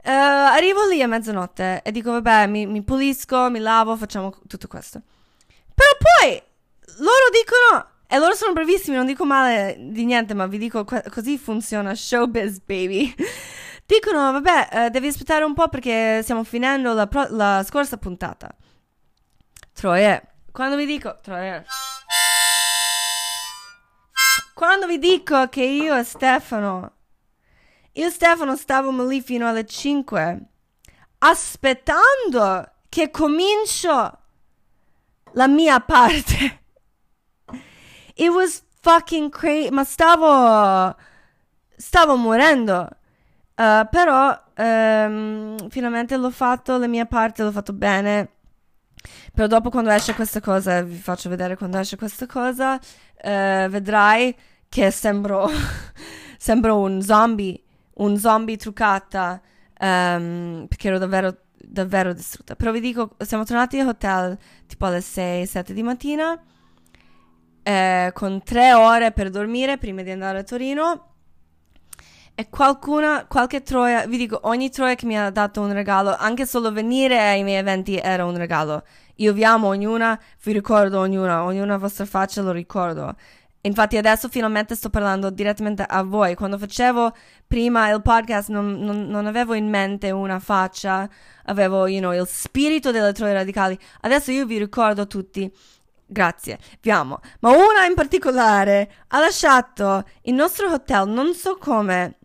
arrivo lì a mezzanotte e dico, vabbè, mi, mi pulisco, mi lavo, facciamo tutto questo. Però poi loro dicono e loro sono bravissimi, non dico male di niente, ma vi dico co- così funziona showbiz, baby. *laughs* Dicono, vabbè, eh, devi aspettare un po' perché stiamo finendo la, pro- la scorsa puntata. Troie, quando vi dico, Troie, quando vi dico che io e Stefano, io e Stefano stavamo lì fino alle 5, aspettando che comincio la mia parte. It was fucking crazy. Ma stavo. Stavo morendo. Uh, però um, finalmente l'ho fatto, la mia parte l'ho fatto bene. Però dopo quando esce questa cosa, vi faccio vedere quando esce questa cosa, uh, vedrai che sembro, *laughs* sembro un zombie, un zombie truccata, um, perché ero davvero, davvero distrutta. Però vi dico, siamo tornati al hotel tipo alle 6-7 di mattina eh, con tre ore per dormire prima di andare a Torino. E qualcuna, qualche troia, vi dico, ogni troia che mi ha dato un regalo, anche solo venire ai miei eventi era un regalo. Io vi amo ognuna, vi ricordo ognuna, ognuna vostra faccia lo ricordo. Infatti adesso finalmente sto parlando direttamente a voi. Quando facevo prima il podcast non, non, non avevo in mente una faccia, avevo you know, il spirito delle troie radicali. Adesso io vi ricordo tutti Grazie, vi amo. Ma una in particolare ha lasciato il nostro hotel, non so come,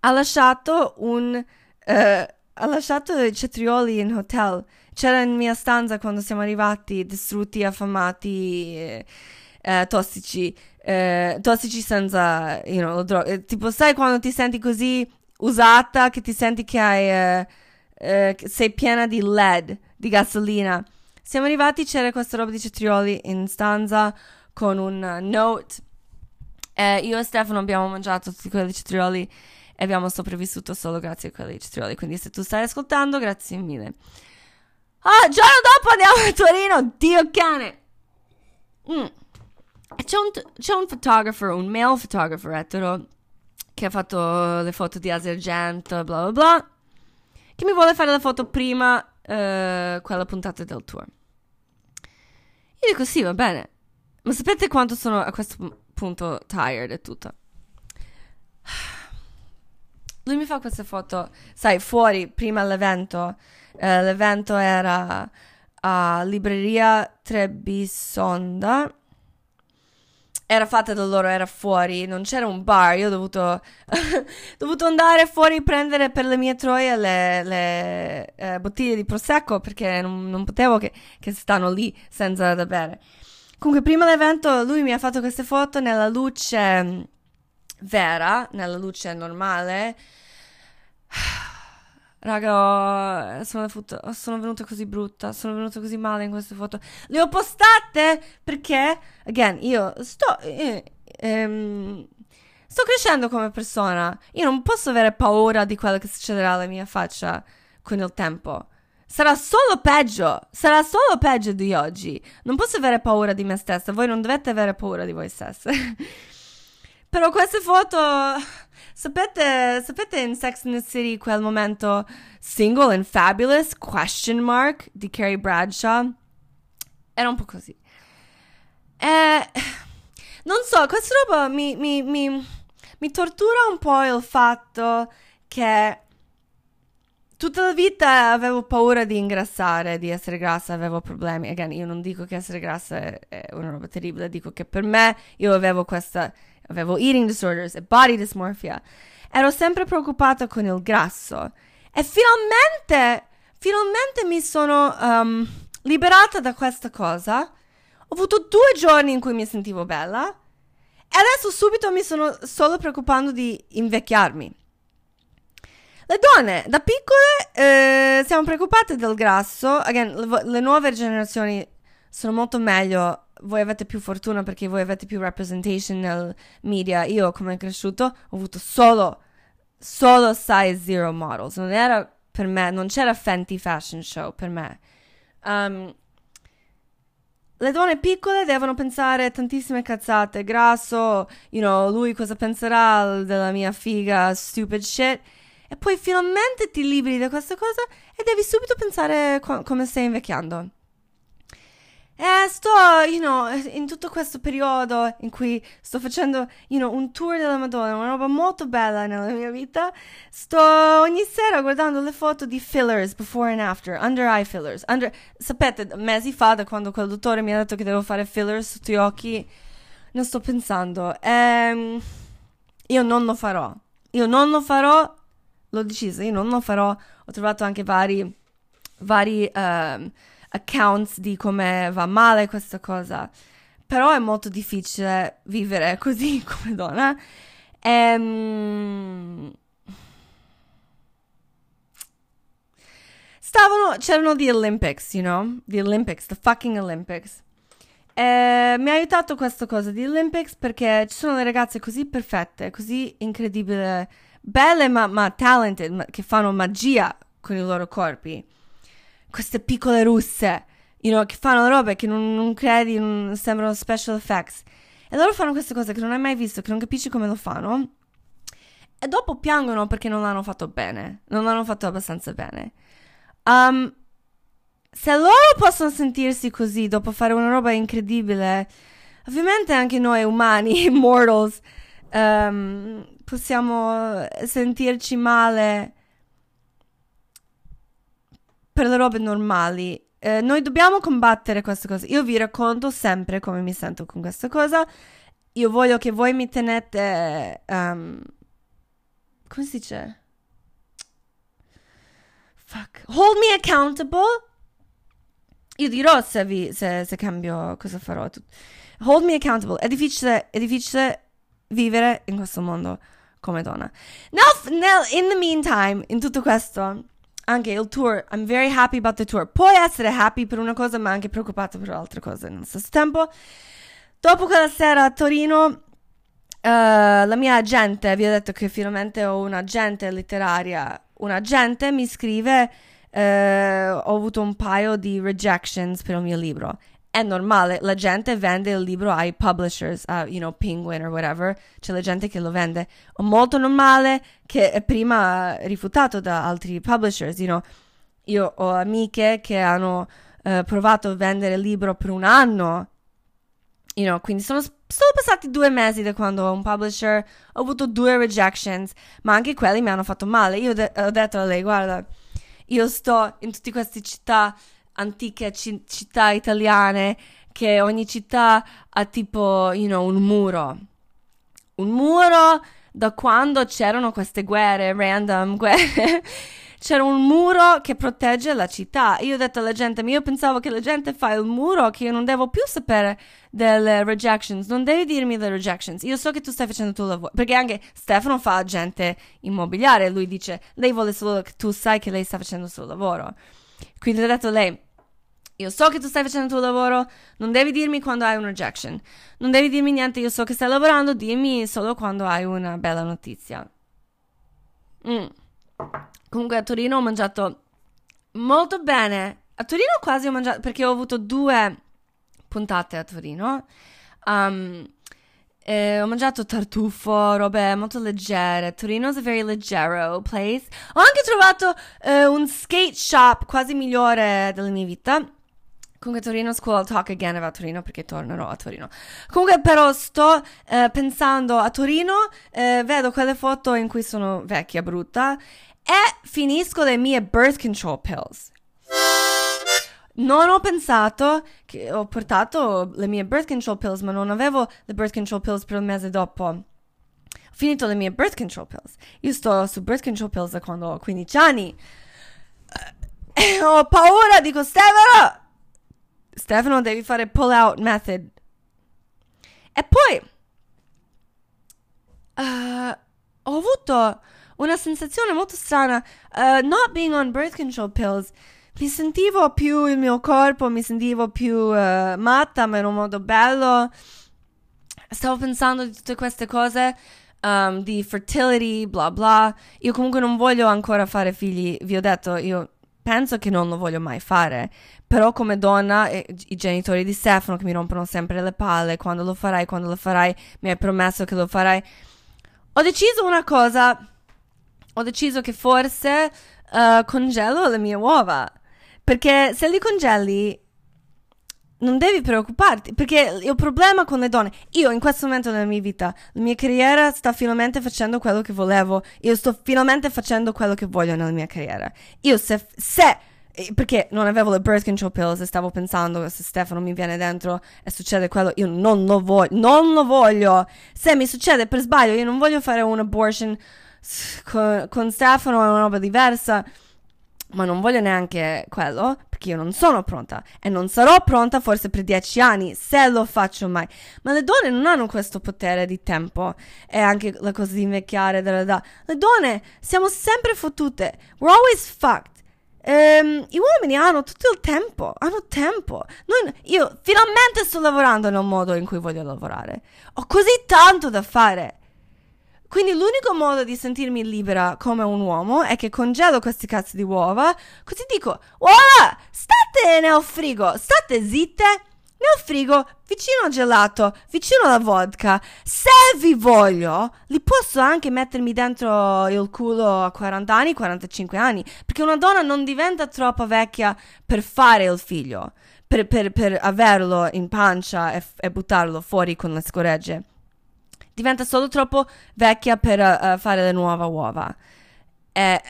ha lasciato un... Uh, ha lasciato i cetrioli in hotel. C'era in mia stanza quando siamo arrivati, distrutti, affamati, eh, eh, tossici, eh, tossici senza, you know, dro- eh, tipo sai quando ti senti così usata, che ti senti che hai, eh, eh, sei piena di lead, di gasolina. Siamo arrivati, c'era questa roba di cetrioli in stanza con un uh, note. Eh, io e Stefano abbiamo mangiato tutti quelli cetrioli e abbiamo sopravvissuto solo grazie a quelli cetrioli. Quindi se tu stai ascoltando, grazie mille. Ah, giorno dopo andiamo a Torino, Dio cane! Mm. C'è un, c'è un photographer, un male photographer etero, che ha fatto le foto di Asia Argento, bla bla bla, che mi vuole fare la foto prima eh, quella puntata del tour. Io dico sì, va bene. Ma sapete quanto sono a questo punto tired e tutto? *sighs* Lui mi fa queste foto, sai, fuori, prima l'evento. Eh, l'evento era a Libreria Trebisonda. Era fatta da loro, era fuori, non c'era un bar. Io ho dovuto, *laughs* dovuto andare fuori a prendere per le mie troie le, le eh, bottiglie di prosecco perché non, non potevo che, che stanno lì senza da bere. Comunque, prima dell'evento lui mi ha fatto queste foto nella luce mm, vera, nella luce normale. *sighs* Raga, sono, foto, sono venuta così brutta, sono venuta così male in queste foto. Le ho postate perché, again, io sto, eh, ehm, sto crescendo come persona. Io non posso avere paura di quello che succederà alla mia faccia con il tempo. Sarà solo peggio, sarà solo peggio di oggi. Non posso avere paura di me stessa, voi non dovete avere paura di voi stesse. *laughs* Però queste foto, sapete, sapete in Sex and the City quel momento single and fabulous, question mark, di Carrie Bradshaw? Era un po' così. Eh, non so, questa roba mi, mi, mi, mi tortura un po' il fatto che tutta la vita avevo paura di ingrassare, di essere grassa, avevo problemi. Again, io non dico che essere grassa è una roba terribile, dico che per me io avevo questa, avevo eating disorders e body dysmorphia. Ero sempre preoccupata con il grasso e finalmente, finalmente mi sono um, liberata da questa cosa. Ho avuto due giorni in cui mi sentivo bella e adesso subito mi sono solo preoccupando di invecchiarmi. Le donne da piccole eh, siamo preoccupate del grasso. Again, le, le, nuove generazioni sono molto meglio. Voi avete più fortuna perché voi avete più representation nel media. Io, come cresciuto, ho avuto solo, solo size zero models. Non era per me, non c'era Fenty Fashion Show per me. Um, le donne piccole devono pensare tantissime cazzate. Grasso, you know, lui cosa penserà della mia figa, stupid shit. E poi finalmente ti liberi da questa cosa e devi subito pensare co- come stai invecchiando. E sto, you know, in tutto questo periodo in cui sto facendo, you know, un tour della Madonna, una roba molto bella nella mia vita, sto ogni sera guardando le foto di fillers, before and after, under eye fillers. Under, sapete, mesi fa, da quando quel dottore mi ha detto che devo fare fillers sotto gli occhi, non sto pensando. Ehm, io non lo farò. Io non lo farò l'ho deciso, io non lo farò. Ho trovato anche vari, vari um, accounts di come va male questa cosa. Però è molto difficile vivere *laughs* così come donna. Ehm... Stavano, c'erano gli Olympics, you know? The Olympics, the fucking Olympics. E mi ha aiutato questa cosa di Olympics perché ci sono le ragazze così perfette, così incredibili belle ma, ma talented, ma, che fanno magia con i loro corpi. Queste piccole russe, you know, che fanno robe che non, non credi, non sembrano special effects. E loro fanno queste cose che non hai mai visto, che non capisci come lo fanno. E dopo piangono perché non l'hanno fatto bene, non l'hanno fatto abbastanza bene. Um, se loro possono sentirsi così dopo fare una roba incredibile, ovviamente anche noi umani, *laughs* mortals, um, possiamo sentirci male per le robe normali. Eh, noi dobbiamo combattere queste cose. Io vi racconto sempre come mi sento con questa cosa. Io voglio che voi mi tenete. Um, come si dice? Fuck. Hold me accountable. Io dirò se, vi, se, se cambio cosa farò. Hold me accountable. È difficile, è difficile vivere in questo mondo come donna. Now, now, in the meantime, in tutto questo, anche il tour, I'm very happy about the tour. Puoi essere happy per una cosa, ma anche preoccupato per altre cose nello stesso tempo. Dopo quella sera a Torino, uh, la mia agente, vi ho detto che finalmente ho un'agente letteraria, un'agente mi scrive, uh, ho avuto un paio di rejections per il mio libro è normale, la gente vende il libro ai publishers, a, you know, Penguin or whatever, c'è la gente che lo vende. È molto normale che è prima rifiutato da altri publishers, you know. Io ho amiche che hanno uh, provato a vendere il libro per un anno, you know, quindi sono, sono passati due mesi da quando un publisher, ho avuto due rejections, ma anche quelli mi hanno fatto male. Io de- ho detto a lei, guarda, io sto in tutte queste città antiche c- città italiane che ogni città ha tipo, you know, un muro. Un muro da quando c'erano queste guerre, random *laughs* guerre. C'era un muro che protegge la città. Io ho detto alla gente, ma io pensavo che la gente fa il muro, che io non devo più sapere delle rejections. Non devi dirmi le rejections. Io so che tu stai facendo il tuo lavoro. Perché anche Stefano fa agente immobiliare. Lui dice, lei vuole solo che tu sai che lei sta facendo il suo lavoro. Quindi ho detto a lei, io so che tu stai facendo il tuo lavoro, non devi dirmi quando hai un rejection. Non devi dirmi niente, io so che stai lavorando, dimmi solo quando hai una bella notizia. Mm. Comunque a Torino ho mangiato molto bene. A Torino quasi ho mangiato, perché ho avuto due puntate a Torino. Um, eh, ho mangiato tartufo, robe molto leggere. Torino è a very leggero place. Ho anche trovato eh, un skate shop quasi migliore della mia vita. Comunque Torino School, I'll talk again about Torino perché tornerò a Torino. Comunque però sto eh, pensando a Torino, eh, vedo quelle foto in cui sono vecchia, brutta e finisco le mie birth control pills. Non ho pensato che ho portato le mie birth control pills, ma non avevo le birth control pills per il mese dopo. Ho finito le mie birth control pills. Io sto su birth control pills da quando ho 15 anni. E *laughs* ho paura, dico Stefano! Stefano devi fare pull out method. E poi uh, ho avuto una sensazione molto strana. Uh, not being on birth control pills, mi sentivo più il mio corpo, mi sentivo più uh, matta, ma in un modo bello. Stavo pensando di tutte queste cose. Um, di fertility, bla bla. Io comunque non voglio ancora fare figli. Vi ho detto, io penso che non lo voglio mai fare. Però come donna, i genitori di Stefano che mi rompono sempre le palle, quando lo farai, quando lo farai, mi hai promesso che lo farai. Ho deciso una cosa, ho deciso che forse uh, congelo le mie uova, perché se li congeli non devi preoccuparti, perché il problema con le donne, io in questo momento della mia vita, la mia carriera sta finalmente facendo quello che volevo, io sto finalmente facendo quello che voglio nella mia carriera. Io se, se perché non avevo le birth control pills e stavo pensando se Stefano mi viene dentro e succede quello, io non lo voglio, non lo voglio. Se mi succede per sbaglio, io non voglio fare un abortion con, con Stefano, è una roba diversa, ma non voglio neanche quello perché io non sono pronta e non sarò pronta forse per dieci anni se lo faccio mai. Ma le donne non hanno questo potere di tempo e anche la cosa di invecchiare dell'età. Le donne siamo sempre fottute. We're always fucked. Um, I uomini hanno tutto il tempo, hanno tempo. Noi, io finalmente sto lavorando nel modo in cui voglio lavorare. Ho così tanto da fare. Quindi l'unico modo di sentirmi libera come un uomo è che congelo questi cazzi di uova, così dico, uova, state nel frigo, state zitte nel frigo, vicino al gelato, vicino alla vodka. Se vi voglio, li posso anche mettermi dentro il culo a 40 anni, 45 anni. Perché una donna non diventa troppo vecchia per fare il figlio, per, per, per averlo in pancia e, e, buttarlo fuori con le scoregge. Diventa solo troppo vecchia per uh, fare le nuove uova. Eh,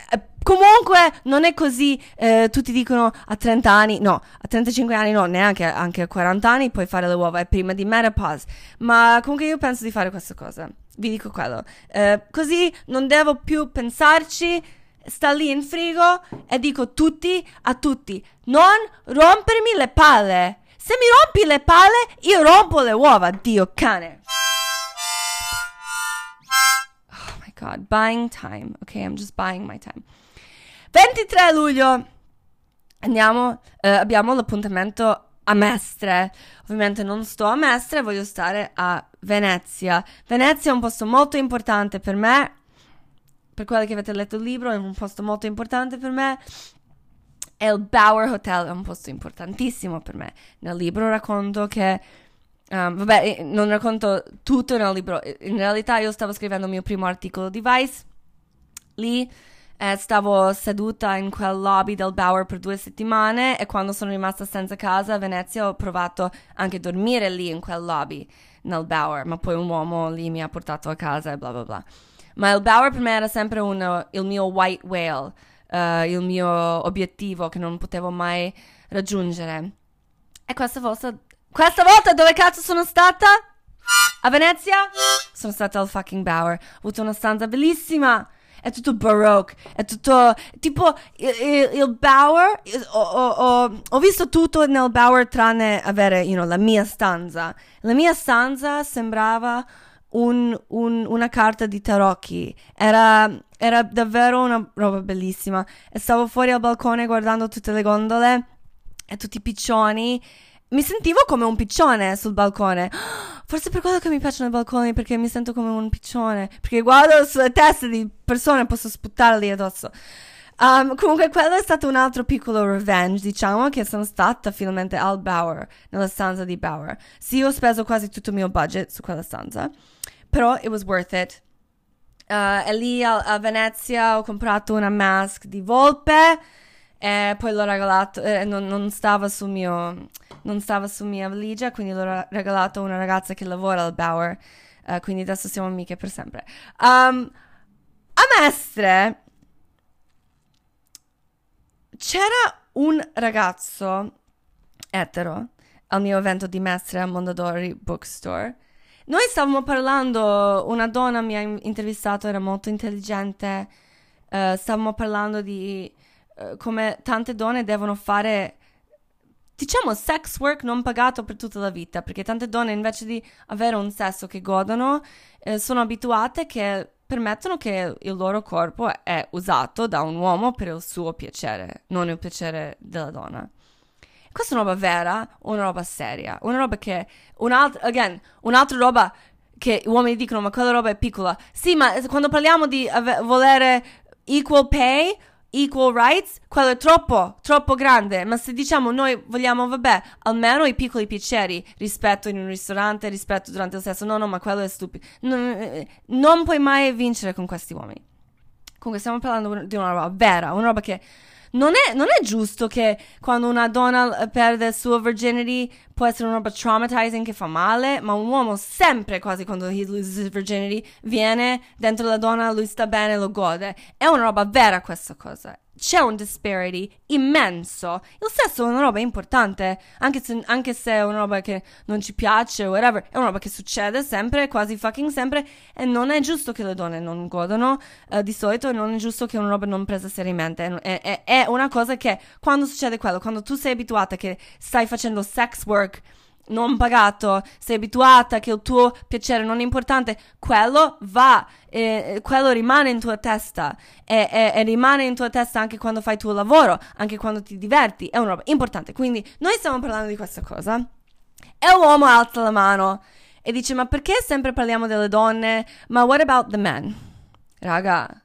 Comunque non è così, eh, tutti dicono a 30 anni, no, a 35 anni no, neanche anche a 40 anni puoi fare le uova, è prima di menopause. Ma comunque io penso di fare questa cosa, vi dico quello. Eh, così non devo più pensarci, sta lì in frigo e dico tutti a tutti, non rompermi le palle. Se mi rompi le palle, io rompo le uova, Dio cane. God, buying time. Ok, I'm just buying my time. 23 luglio. Andiamo, eh, abbiamo l'appuntamento a Mestre. Ovviamente non sto a Mestre, voglio stare a Venezia. Venezia è un posto molto importante per me. Per quelli che avete letto il libro, è un posto molto importante per me. E il Bauer Hotel è un posto importantissimo per me. Nel libro racconto che. Um, vabbè, non racconto tutto nel libro. In realtà, io stavo scrivendo il mio primo articolo di Vice. Lì eh, stavo seduta in quel lobby del Bauer per due settimane e quando sono rimasta senza casa a Venezia ho provato anche a dormire lì in quel lobby nel Bauer, ma poi un uomo lì mi ha portato a casa e bla bla bla. Ma il Bauer per me era sempre un, il mio white whale, eh, il mio obiettivo che non potevo mai raggiungere. E questa volta, questa volta dove cazzo sono stata? A Venezia? Sono stata al fucking Bauer. Ho avuto una stanza bellissima. È tutto baroque, è tutto tipo il, il, Bauer. Ho, ho, ho, visto tutto nel Bauer tranne avere you know, la mia stanza. La mia stanza sembrava un, un, una carta di tarocchi. Era, era davvero una roba bellissima. E stavo fuori al balcone guardando tutte le gondole e tutti i piccioni. Mi sentivo come un piccione sul balcone. *gasps* Forse per quello che mi piacciono i balconi, perché mi sento come un piccione. Perché guardo sulle teste di persone e posso sputtarli addosso. Um, comunque, quello è stato un altro piccolo revenge, diciamo, che sono stata finalmente al Bauer, nella stanza di Bauer. Sì, ho speso quasi tutto il mio budget su quella stanza, però it was worth it. Uh, e lì a, a Venezia ho comprato una mask di volpe e poi l'ho regalato, eh, non, non, stava sul mio, non stava su mia valigia, quindi l'ho regalato a una ragazza che lavora al Bauer, uh, quindi adesso siamo amiche per sempre. Um, a Mestre c'era un ragazzo etero al mio evento di Mestre a Mondadori Bookstore. Noi stavamo parlando, una donna mi ha intervistato, era molto intelligente, uh, stavamo parlando di uh, come tante donne devono fare, diciamo, sex work non pagato per tutta la vita, perché tante donne invece di avere un sesso che godono, uh, sono abituate che permettono che il loro corpo è usato da un uomo per il suo piacere, non il piacere della donna. Questa è una roba vera, una roba seria, una roba che, un'altra, again, un'altra roba che gli uomini dicono ma quella roba è piccola. Sì, ma quando parliamo di ave- volere equal pay, equal rights, quello è troppo, troppo grande. Ma se diciamo noi vogliamo, vabbè, almeno i piccoli piaceri rispetto in un ristorante, rispetto durante il sesso, no, no, ma quello è stupido. Non, non puoi mai vincere con questi uomini. Comunque stiamo parlando di una roba vera, una roba che non è, non è, giusto che quando una donna perde il suo virginity può essere una roba traumatizing che fa male, ma un uomo sempre, quasi quando he loses his virginity, viene dentro la donna, lui sta bene, lo gode. È una roba vera questa cosa c'è un disparity immenso. Il sesso è una roba importante, anche se, anche se è una roba che non ci piace whatever, è una roba che succede sempre, quasi fucking sempre, e non è giusto che le donne non godono uh, di solito, non è giusto che una roba non presa seriamente. È, è, è una cosa che quando succede quello, quando tu sei abituata che stai facendo sex work, non pagato, sei abituata che il tuo piacere non è importante, quello va, eh, quello rimane in tua testa e, e, e, rimane in tua testa anche quando fai il tuo lavoro, anche quando ti diverti, è una roba importante. Quindi noi stiamo parlando di questa cosa e l'uomo alza la mano e dice ma perché sempre parliamo delle donne? Ma what about the men? Raga,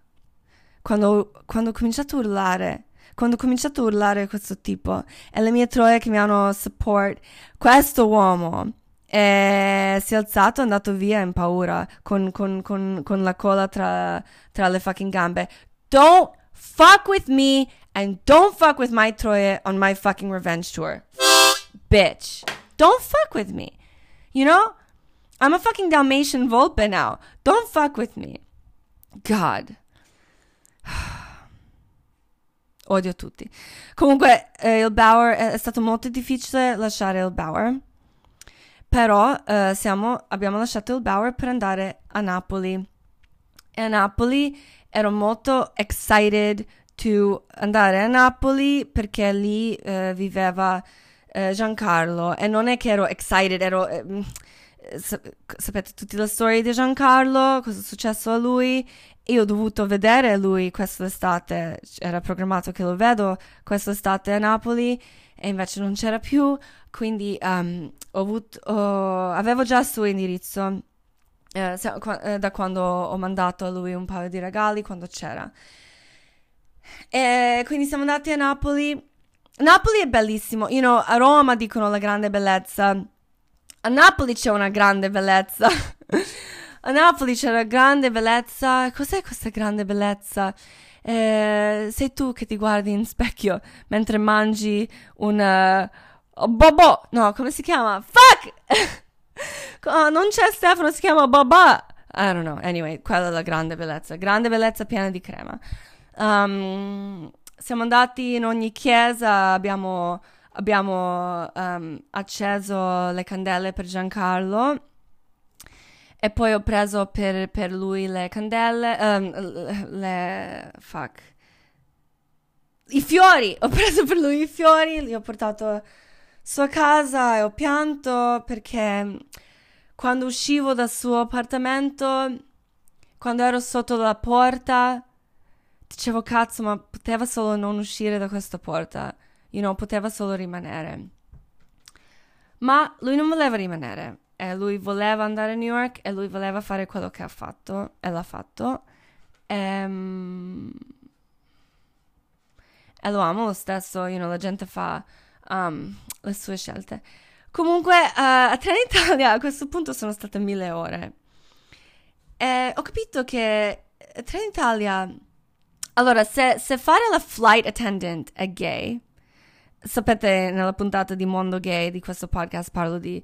quando, quando ho cominciato a urlare quando ho cominciato a urlare questo tipo e le mie troie che mi hanno support, questo uomo eh, si è alzato e è andato via in paura con, con, con, con la coda tra, tra le fucking gambe. Don't fuck with me and don't fuck with my troie on my fucking revenge tour. Bitch. Don't fuck with me. You know? I'm a fucking Dalmatian Volpe now. Don't fuck with me. God. *sighs* Odio tutti. Comunque, eh, il Bauer è, è, stato molto difficile lasciare il Bauer. Però eh, siamo, abbiamo lasciato il Bauer per andare a Napoli. e a Napoli ero molto excited to andare a Napoli perché lì eh, viveva eh, Giancarlo e non è che ero excited, ero... eh, sap- sapete tutti la storia di Giancarlo, cosa è successo a lui. Io ho dovuto vedere lui quest'estate, era programmato che lo vedo quest'estate a Napoli e invece non c'era più, quindi um, ho avuto, ho- avevo già il suo indirizzo eh, eh, da quando ho mandato a lui un paio di regali, quando c'era. E quindi siamo andati a Napoli. Napoli è bellissimo, you know, a Roma dicono la grande bellezza. A Napoli c'è una grande bellezza. *laughs* a Napoli una grande bellezza. Cos'è questa grande bellezza? Eh, sei tu che ti guardi in specchio mentre mangi un eh, bobo. No, come si chiama? Fuck! *laughs* Oh, non c'è Stefano, si chiama Babà. I don't know. Anyway, quella è la grande bellezza. Grande bellezza piena di crema. Um, siamo andati in ogni chiesa, abbiamo, abbiamo um, acceso le candele per Giancarlo. E poi ho preso per, per lui le candele, um, le, fuck, i fiori, ho preso per lui i fiori, li ho portato su casa e ho pianto perché quando uscivo dal suo appartamento, quando ero sotto la porta, dicevo cazzo, ma poteva solo non uscire da questa porta, you know, poteva solo rimanere. Ma lui non voleva rimanere e lui voleva andare a New York e lui voleva fare quello che ha fatto e l'ha fatto. Ehm, E, lo amo lo stesso, you know, la gente fa um, le sue scelte. Comunque, eh, a Trenitalia *laughs* a questo punto sono state mille ore. E ho capito che Trenitalia... Allora, se, se fare la flight attendant è gay, sapete nella puntata di Mondo Gay di questo podcast parlo di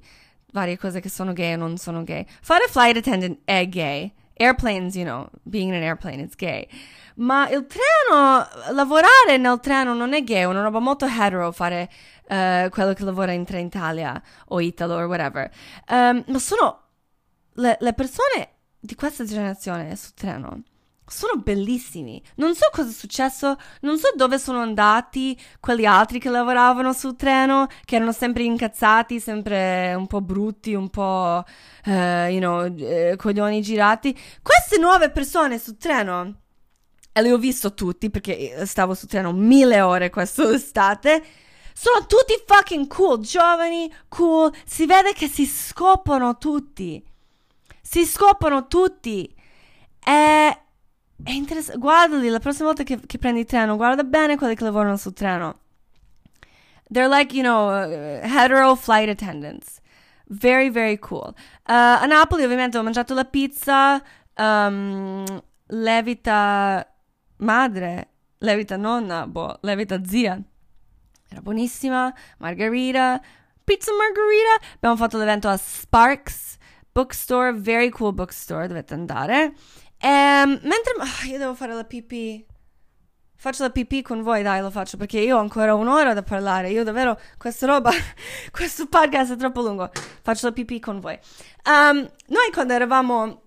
varie cose che sono gay e non sono gay. Fare flight attendant è gay. Airplanes, you know, being in an airplane is gay. Ma il treno, lavorare nel treno non è gay, è una roba molto hetero fare eh, quello che lavora in Trenitalia o Italo o whatever. Ehm, ma sono le, le persone di questa generazione sul treno sono bellissimi. Non so cosa è successo, non so dove sono andati quelli altri che lavoravano sul treno, che erano sempre incazzati, sempre un po' brutti, un po', eh, you know, eh, coglioni girati. Queste nuove persone sul treno, e li ho visto tutti perché stavo sul treno mille ore quest'estate, *laughs* sono tutti fucking cool, giovani, cool, si vede che si scoprono tutti. Si scoprono tutti. E è interessante. Guardali la prossima volta che, che prendi il treno, guarda bene quelli che lavorano sul treno. They're like, you know, uh, hetero flight attendants. Very, very cool. Uh, a Napoli, ovviamente, ho mangiato la pizza. Um, levita madre, levita nonna, boh, levita zia. Era buonissima. Margarita, pizza margarita. Abbiamo fatto l'evento a Sparks Bookstore, very cool bookstore, dovete andare. Ehm, mentre ah, io devo fare la pipì. Faccio la pipì con voi, dai, lo faccio perché io ho ancora un'ora da parlare. Io davvero, questa roba, *laughs* questo podcast è troppo lungo. Faccio la pipì con voi. Um, noi quando eravamo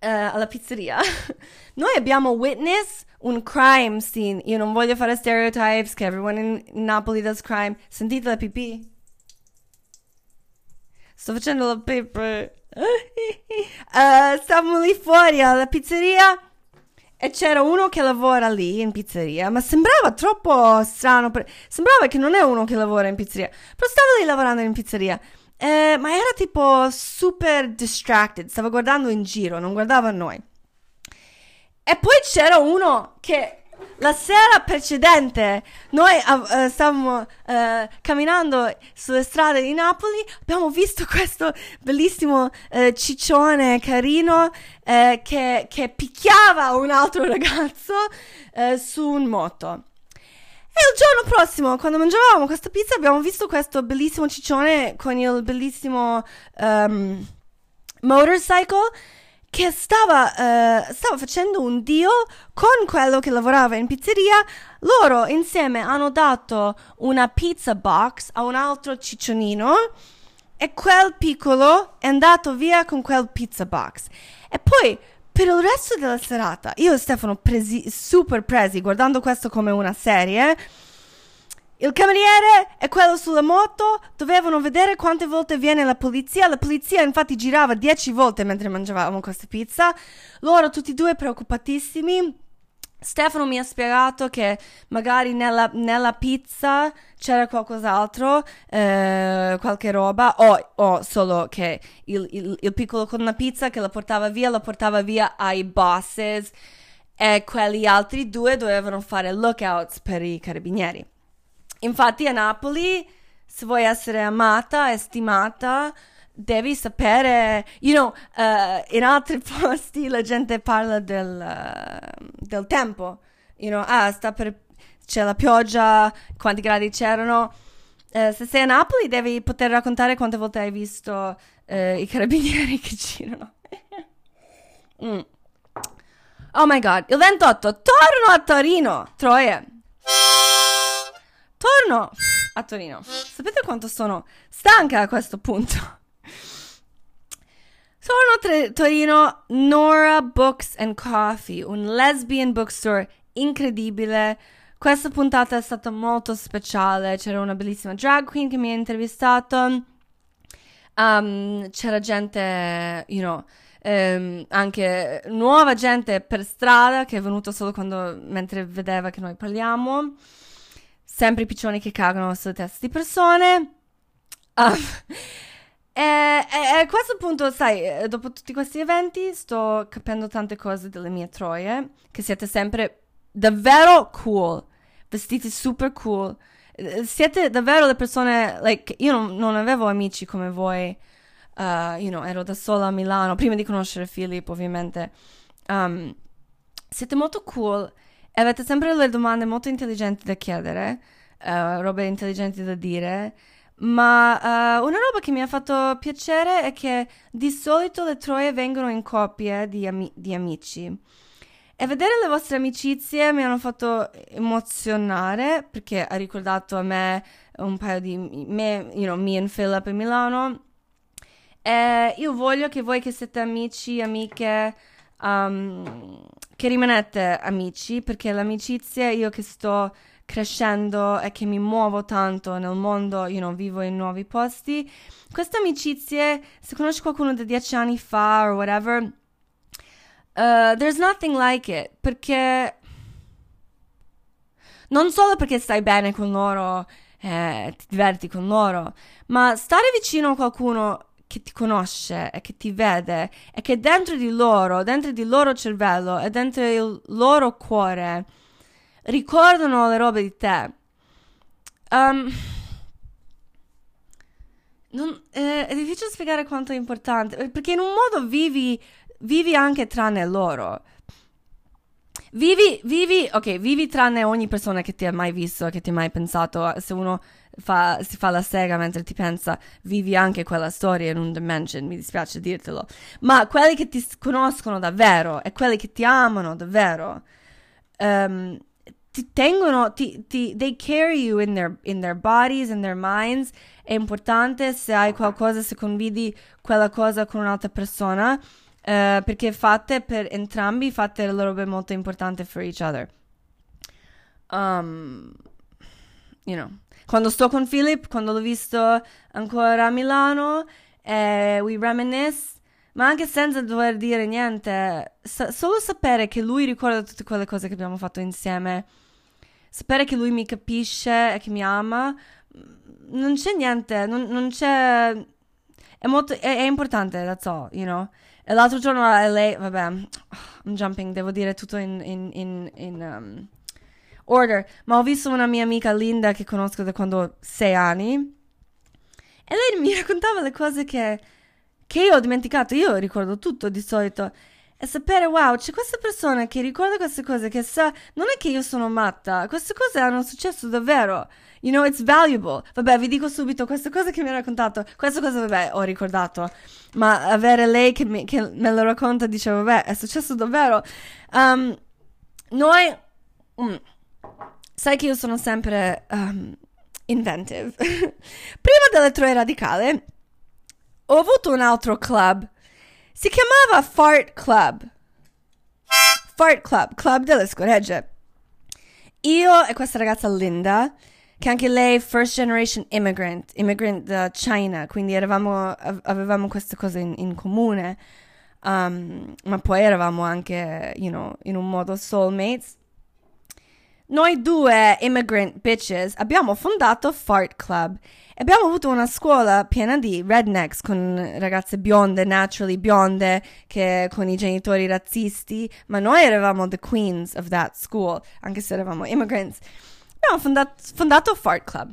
eh, alla pizzeria, *laughs* noi abbiamo witness un crime scene. Io non voglio fare stereotypes, che everyone in Napoli does crime. Sentite la pipì? Sto facendo la pipì. Uh, *laughs* stavamo lì fuori alla pizzeria e c'era uno che lavora lì in pizzeria, ma sembrava troppo strano. per- Sembrava che non è uno che lavora in pizzeria, però stava lì lavorando in pizzeria. Eh, ma era tipo super distracted, stava guardando in giro, non guardava noi. E poi c'era uno che la sera precedente noi eh, stavamo eh, camminando sulle strade di Napoli, abbiamo visto questo bellissimo eh, ciccione carino che, che picchiava un altro ragazzo su un moto. E il giorno prossimo, quando mangiavamo questa pizza, abbiamo visto questo bellissimo ciccione con il bellissimo ehm, motorcycle che stava, eh, stava facendo un deal con quello che lavorava in pizzeria. Loro insieme hanno dato una pizza box a un altro ciccionino e quel piccolo è andato via con quel pizza box. E poi per il resto della serata, io e Stefano presi, super presi, guardando questo come una serie. Il cameriere e quello sulla moto dovevano vedere quante volte viene la polizia. La polizia infatti girava dieci volte mentre mangiavamo questa pizza. Loro tutti e due preoccupatissimi. Stefano mi ha spiegato che magari nella, nella pizza c'era qualcos'altro, eh, qualche roba, o, o solo che il, il, il, piccolo con la pizza che la portava via, la portava via ai bosses e quelli altri due dovevano fare lookouts per i carabinieri. Infatti a Napoli, se vuoi essere amata stimata, devi sapere, you know, uh, in altri *laughs* posti la gente parla del, uh, del tempo, you know, ah, sta per, c'è la pioggia, quanti gradi c'erano. Uh, se sei a Napoli devi poter raccontare quante volte hai visto i carabinieri *laughs* che girano. *laughs* mm. Oh my god, il 28 torno a Torino, Troia. Torno a Torino. Sapete quanto sono stanca a questo punto? Sono a Torino Nora Books and Coffee, un lesbian bookstore incredibile. Questa puntata è stata molto speciale. C'era una bellissima drag queen che mi ha intervistato. Um, c'era gente, you know, um, anche nuova gente per strada che è venuta solo quando, mentre vedeva che noi parliamo. Sempre i piccioni che cagano sulle teste di persone. Uh, E, e, a questo punto, sai, eh, dopo tutti questi eventi, sto capendo tante cose delle mie troie, che siete sempre davvero cool, vestiti super cool. Eh, siete davvero le persone, like, io non, non avevo amici come voi, uh, you know, ero da sola a Milano, prima di conoscere Philip, ovviamente. Um, siete molto cool e avete sempre le domande molto intelligenti da chiedere, uh, robe intelligenti da dire. Ma uh, una roba che mi ha fatto piacere è che di solito le troie vengono in coppie di, ami- di amici. E vedere le vostre amicizie mi hanno fatto emozionare perché ha ricordato a me un paio di me, you know, me and Philip a Milano. E io voglio che voi che siete amici, amiche, um, che rimanete amici perché l'amicizia, io che sto crescendo e che mi muovo tanto nel mondo, you know, vivo in nuovi posti, queste amicizie, se conosci qualcuno da dieci anni fa o whatever, uh, there's nothing like it, perché non solo perché stai bene con loro, eh, ti diverti con loro, ma stare vicino a qualcuno che ti conosce e che ti vede e che dentro di loro, dentro il loro cervello e dentro il loro cuore ricordano le robe di te. Um, non, eh, è difficile spiegare quanto è importante, eh, perché in un modo vivi, vivi anche tranne loro. Vivi, vivi, ok, vivi tranne ogni persona che ti ha mai visto, che ti ha mai pensato. Se uno fa, si fa la sega mentre ti pensa, vivi anche quella storia in un dimension, mi dispiace dirtelo. Ma quelli che ti conoscono davvero e quelli che ti amano davvero, um, ti tengono, ti, ti, they carry you in their, in their bodies, in their minds. È importante se hai qualcosa, se condividi quella cosa con un'altra persona, uh, perché fate per entrambi, fate le robe molto importanti for each other. Um, you know. Quando sto con Philip, quando l'ho visto ancora a Milano, eh, we reminisce, ma anche senza dover dire niente, sa- solo sapere che lui ricorda tutte quelle cose che abbiamo fatto insieme sapere che lui mi capisce e che mi ama, non c'è niente, non, non c'è... È, molto, è, è, importante, that's all, you know. E l'altro giorno a LA, vabbè, I'm jumping, devo dire tutto in, in, in, in um, order, ma ho visto una mia amica Linda che conosco da quando ho sei anni e lei mi *laughs* raccontava le cose che, che io ho dimenticato, io ricordo tutto di solito e sapere, wow, c'è questa persona che ricorda queste cose, che sa, non è che io sono matta, queste cose hanno successo davvero. You know, it's valuable. Vabbè, vi dico subito queste cose che mi ha raccontato. Queste cose, vabbè, ho ricordato. Ma avere lei che, mi, che me lo racconta, dice, vabbè, è successo davvero. Um, noi, mm, sai che io sono sempre um, inventive. *laughs* Prima delle Troie Radicale, ho avuto un altro club si chiamava Fart Club. Fart Club, club delle scoregge. Io e questa ragazza Linda, che anche lei first generation immigrant, immigrant da China, quindi eravamo, avevamo queste cose in, in comune, um, ma poi eravamo anche, you know, in un modo soulmates. Noi due immigrant bitches abbiamo fondato Fart Club abbiamo avuto una scuola piena di rednecks con ragazze bionde, naturally bionde, che con i genitori razzisti, ma noi eravamo the queens of that school, anche se eravamo immigrants. Abbiamo fondato, fondato Fart Club.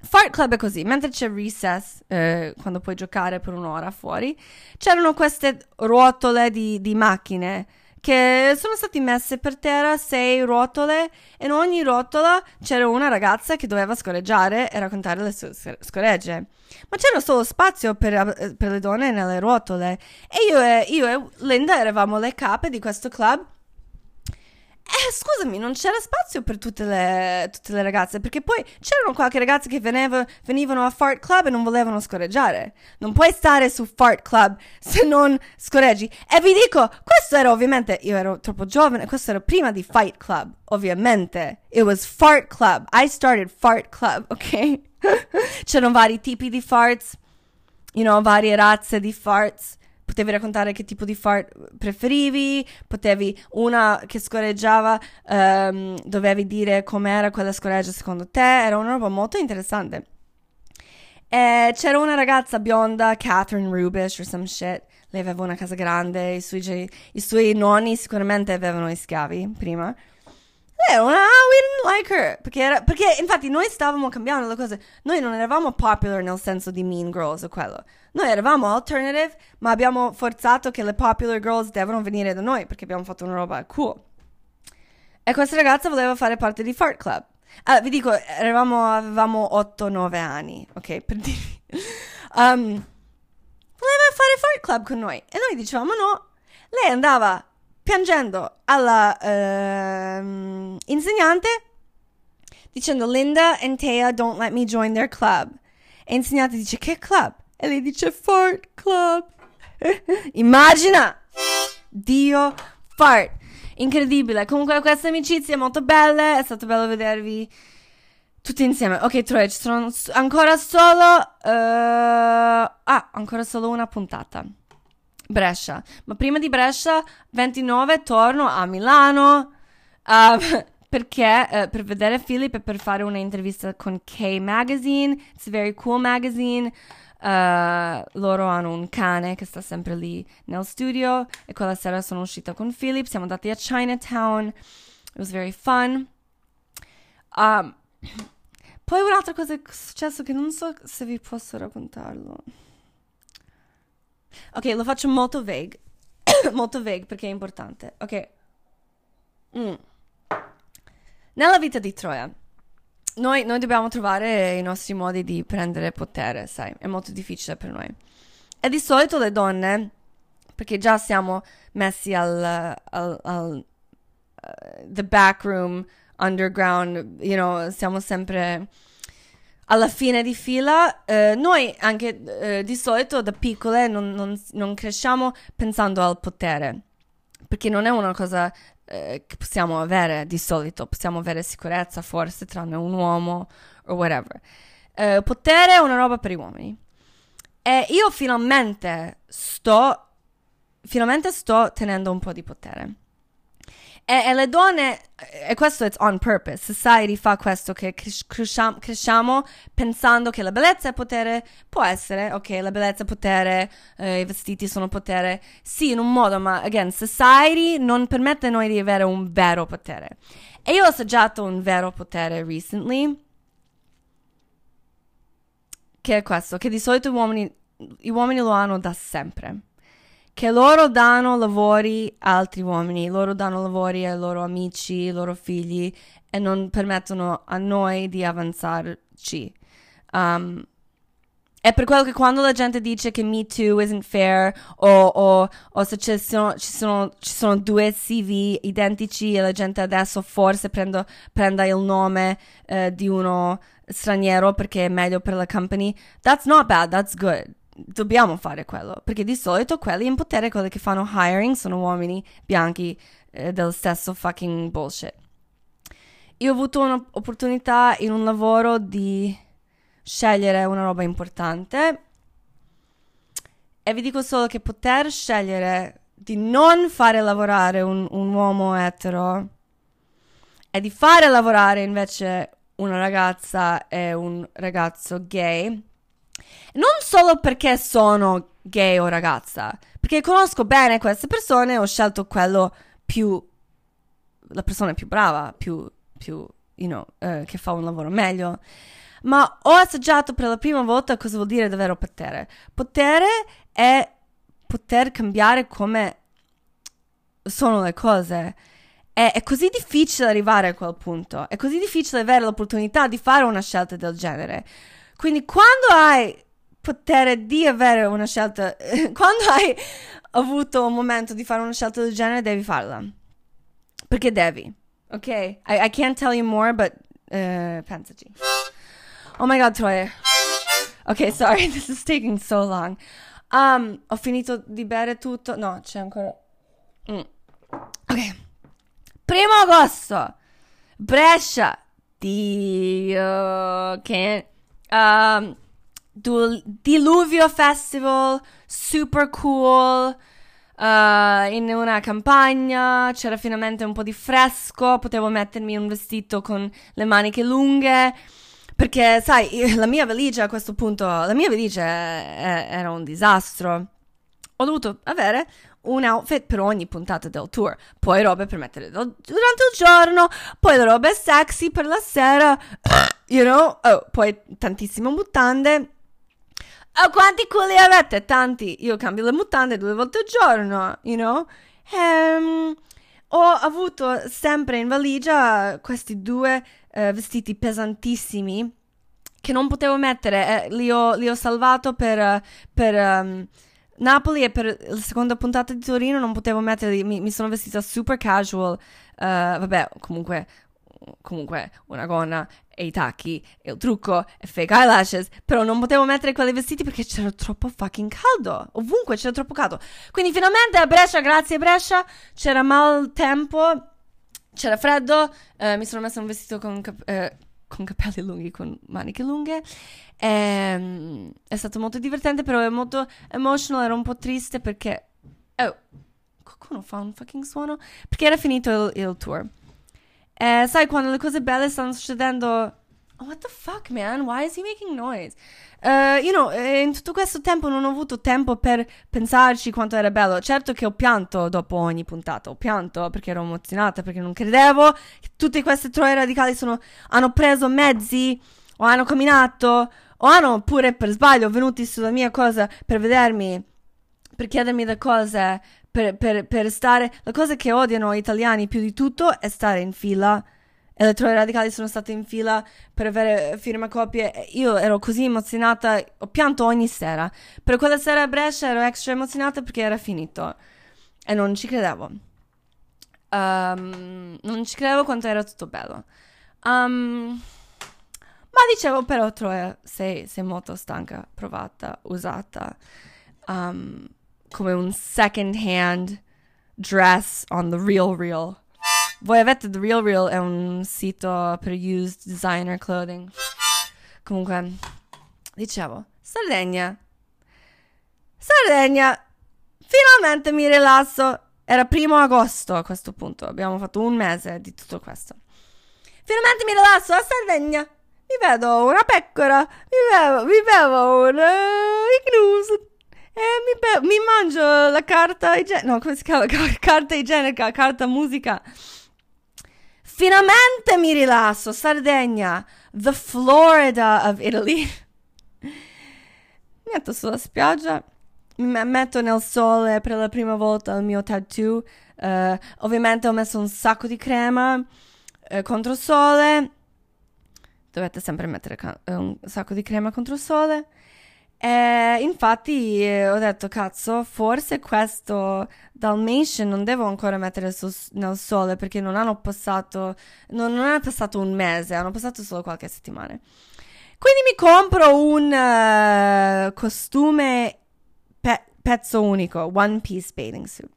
Fart Club è così, mentre c'è recess, eh, quando puoi giocare per un'ora fuori, c'erano queste ruotole di, di macchine che sono state messe per terra sei rotole e in ogni rotola c'era una ragazza che doveva scorreggiare e raccontare le sue scoregge. Ma c'era solo spazio per, per le donne nelle rotole e io e, io e Linda eravamo le cape di questo club eh, scusami, non c'era spazio per tutte le, tutte le, ragazze, perché poi c'erano qualche ragazze che veneva, venivano a Fart Club e non volevano scorreggiare. Non puoi stare su Fart Club se non scorreggi. E vi dico, questo era ovviamente, io ero troppo giovane, questo era prima di Fight Club, ovviamente. It was Fart Club. I started Fart Club, *laughs* ok? c'erano vari tipi di farts, you know, varie razze di farts potevi raccontare che tipo di fart preferivi, potevi una che scorreggiava, um, dovevi dire com'era quella scoreggia secondo te, era una roba molto interessante. E c'era una ragazza bionda, Catherine Rubish or some shit, lei aveva una casa grande, i suoi, i suoi nonni sicuramente avevano i schiavi prima. Lei una, ah, we didn't like her, perché, era, perché infatti noi stavamo cambiando le cose, noi non eravamo popular nel senso di mean girls o quello, noi eravamo alternative, ma abbiamo forzato che le popular girls devono venire da noi perché abbiamo fatto una roba cool. E questa ragazza voleva fare parte di Fart Club. Allora, vi dico, eravamo, avevamo 8-9 anni, ok, *laughs* per dirvi. Um, voleva fare Fart Club con noi e noi dicevamo no. Lei andava piangendo alla uh, insegnante dicendo Linda and Thea don't let me join their club. E l'insegnante dice che club? E lei dice fart club. *laughs* Immagina! Dio fart. Incredibile. Comunque questa amicizia è molto bella. È stato bello vedervi tutti insieme. Ok, Troy, ci sono ancora solo... Uh, ah, ancora solo una puntata. Brescia. Ma prima di Brescia, 29, torno a Milano. Uh, *laughs* perché uh, per vedere Philip e per fare un'intervista con K Magazine. It's a very cool magazine. Uh, loro hanno un cane che sta sempre lì nel studio e quella sera sono uscita con Philip, siamo andati a Chinatown, it was very fun. Um, *coughs* poi un'altra cosa è successo che non so se vi posso raccontarlo. Ok, lo faccio molto vague, *coughs* molto vague perché è importante. Ok. Mm. Nella vita di Troia noi, noi, dobbiamo trovare i nostri modi di prendere potere, sai, è molto difficile per noi. E di solito le donne, perché già siamo messi al, al, al uh, the back room, underground, you know, siamo sempre alla fine di fila. Uh, noi anche uh, di solito da piccole non, non, non cresciamo pensando al potere, perché non è una cosa eh, che possiamo avere di solito, possiamo avere sicurezza forse tranne un uomo o whatever. Eh, potere è una roba per gli uomini. E io finalmente sto, finalmente sto tenendo un po' di potere. E, e, le donne, e questo è on purpose, society fa questo che cresciamo, cresciamo, pensando che la bellezza è potere, può essere, ok, la bellezza è potere, eh, i vestiti sono potere, sì, in un modo, ma again, society non permette a noi di avere un vero potere. E io ho assaggiato un vero potere recently, che è questo, che di solito uomini, gli uomini lo hanno da sempre che loro danno lavori a altri uomini, loro danno lavori ai loro amici, ai loro figli e non permettono a noi di avanzarci. Um, è per quello che quando la gente dice che Me Too isn't fair o, o, o se ci sono, ci, sono, ci sono, due CV identici e la gente adesso forse prendo, prenda il nome uh, di uno straniero perché è meglio per la company, that's not bad, that's good. Dobbiamo fare quello, perché di solito quelli in potere, quelli che fanno hiring, sono uomini bianchi eh, del stesso fucking bullshit. Io ho avuto un'opportunità in un lavoro di scegliere una roba importante e vi dico solo che poter scegliere di non fare lavorare un, un uomo etero e di fare lavorare invece una ragazza e un ragazzo gay, non solo perché sono gay o ragazza, perché conosco bene queste persone, ho scelto quello più, la persona più brava, più, più, you know, eh, che fa un lavoro meglio. Ma ho assaggiato per la prima volta cosa vuol dire davvero potere. Potere è poter cambiare come sono le cose. È, è, così difficile arrivare a quel punto, è così difficile avere l'opportunità di fare una scelta del genere. Quindi quando hai potere di avere una scelta, *laughs* quando hai avuto un momento di fare una scelta del genere, devi farla. Perché devi, ok? I, I can't tell you more, but uh, pensaci. Oh my god, Troy. Ok, sorry, *laughs* this is taking so long. Um, ho finito di bere tutto. No, c'è ancora. Mm. Ok. Primo agosto. Brescia. Dio. Che. Um, Diluvio Festival. Super cool. Uh, in una campagna c'era finalmente un po' di fresco. Potevo mettermi un vestito con le maniche lunghe. Perché, sai, *laughs* la mia valigia a questo punto, la mia valigia era un disastro. Ho dovuto avere un outfit per ogni puntata del tour, poi robe per mettere durante il giorno, poi le robe sexy per la sera, *coughs* you know, oh, poi tantissime mutande. Oh, quanti culi avete? Tanti. Io cambio le mutande due volte al giorno, you know. Um, ho avuto sempre in valigia questi due uh, vestiti pesantissimi che non potevo mettere, eh, li, ho, li, ho, salvato per, per um, Napoli e per la seconda puntata di Torino non potevo metterli, mi, mi sono vestita super casual, uh, vabbè, comunque, comunque una gonna e i tacchi e il trucco e fake eyelashes, però non potevo mettere quei vestiti perché c'era troppo fucking caldo, ovunque c'era troppo caldo. Quindi finalmente a Brescia, grazie Brescia, c'era mal tempo c'era freddo, eh, mi sono messa un vestito con, cap- eh, con, capelli lunghi, con maniche lunghe. E, ehm, è stato molto divertente, però è molto emotional, ero un po' triste perché... Oh, qualcuno fa un fucking suono? Perché era finito il, il tour. E sai, quando le cose belle stanno succedendo Oh, what the fuck, man? Why is he making noise? Uh, you know, eh, in tutto questo tempo non ho avuto tempo per pensarci quanto era bello. Certo che ho pianto dopo ogni puntata. Ho pianto perché ero emozionata, perché non credevo che tutte queste troie radicali sono, hanno preso mezzi, o hanno camminato, o hanno pure per sbaglio venuti sulla mia cosa per vedermi, per chiedermi le cose, per, per, per stare. La cosa che odiano gli italiani più di tutto è stare in fila e le troie radicali sono state in fila per avere firmacopie. Io ero così emozionata, ho pianto ogni sera. Per quella sera a Brescia ero extra emozionata perché era finito e non ci credevo. Um, non ci credevo quanto era tutto bello. Um, ma dicevo però, Troia, sei, sei molto stanca, provata, usata um, come un second hand dress on the real real. Voi avete The Real Real, è un sito per used designer clothing. Comunque, dicevo, Sardegna. Sardegna. Finalmente mi rilasso. Era primo agosto a questo punto. Abbiamo fatto un mese di tutto questo. Finalmente mi rilasso a Sardegna. Mi vedo una pecora. Mi bevo, mi bevo un uh, ignus. E mi, be- mi mangio la carta igienica. No, come si chiama? *laughs* Carta igienica, carta musica. Finalmente mi rilasso, Sardegna, the Florida of Italy. *laughs* mi metto sulla spiaggia, mi metto nel sole per la prima volta il mio tattoo. Uh, ovviamente ho messo un sacco di crema uh, contro sole. Dovete sempre mettere ca- un sacco di crema contro il sole. E infatti eh, ho detto, cazzo, forse questo Dalmatian non devo ancora mettere su, nel sole perché non hanno passato, non, non hanno passato un mese, hanno passato solo qualche settimana. Quindi mi compro un eh, costume pe- pezzo unico, one piece bathing suit.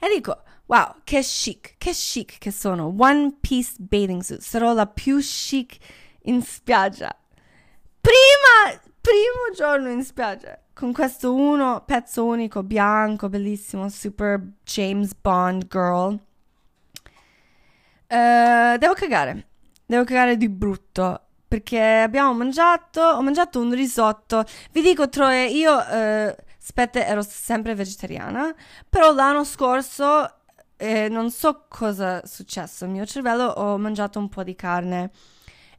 E dico, wow, che chic, che chic che sono, one piece bathing suit, sarò la più chic in spiaggia. Prima, primo giorno in spiaggia, con questo uno pezzo unico, bianco, bellissimo, super James Bond girl. Eh, devo cagare, devo cagare di brutto perché abbiamo mangiato, ho mangiato un risotto. Vi dico, Troie, io, eh, aspetta, ero sempre vegetariana, però l'anno scorso, eh, non so cosa è successo al mio cervello, ho mangiato un po' di carne.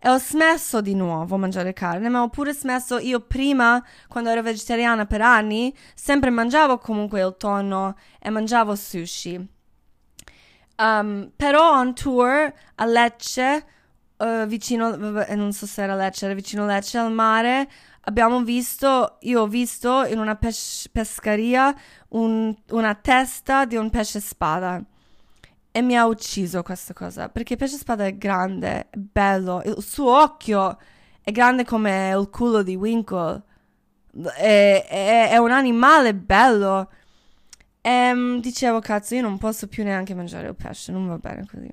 E ho smesso di nuovo a mangiare carne, ma ho pure smesso io prima, quando ero vegetariana per anni, sempre mangiavo comunque il tonno e mangiavo sushi. Um, però on tour a Lecce, uh, vicino, vabbè, non so se era Lecce, era vicino Lecce al mare, abbiamo visto, io ho visto in una pes- pescaria un- una testa di un pesce spada. E mi ha ucciso questa cosa, perché pesce spada è grande, è bello, il suo occhio è grande come il culo di Winkle. È, è- è un animale bello. Ehm, dicevo, cazzo, io non posso più neanche mangiare il pesce, non va bene così.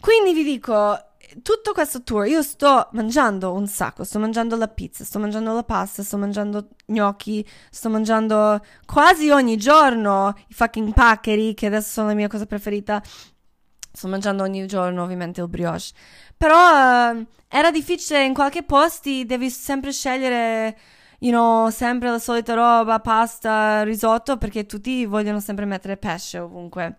Quindi vi dico, tutto questo tour, io sto mangiando un sacco, sto mangiando la pizza, sto mangiando la pasta, sto mangiando gnocchi, sto mangiando quasi ogni giorno i fucking paccheri, che adesso sono la mia cosa preferita. Sto mangiando ogni giorno ovviamente il brioche. Però eh, era difficile in qualche posti, devi sempre scegliere, you know, sempre la solita roba, pasta, risotto, perché tutti vogliono sempre mettere pesce ovunque.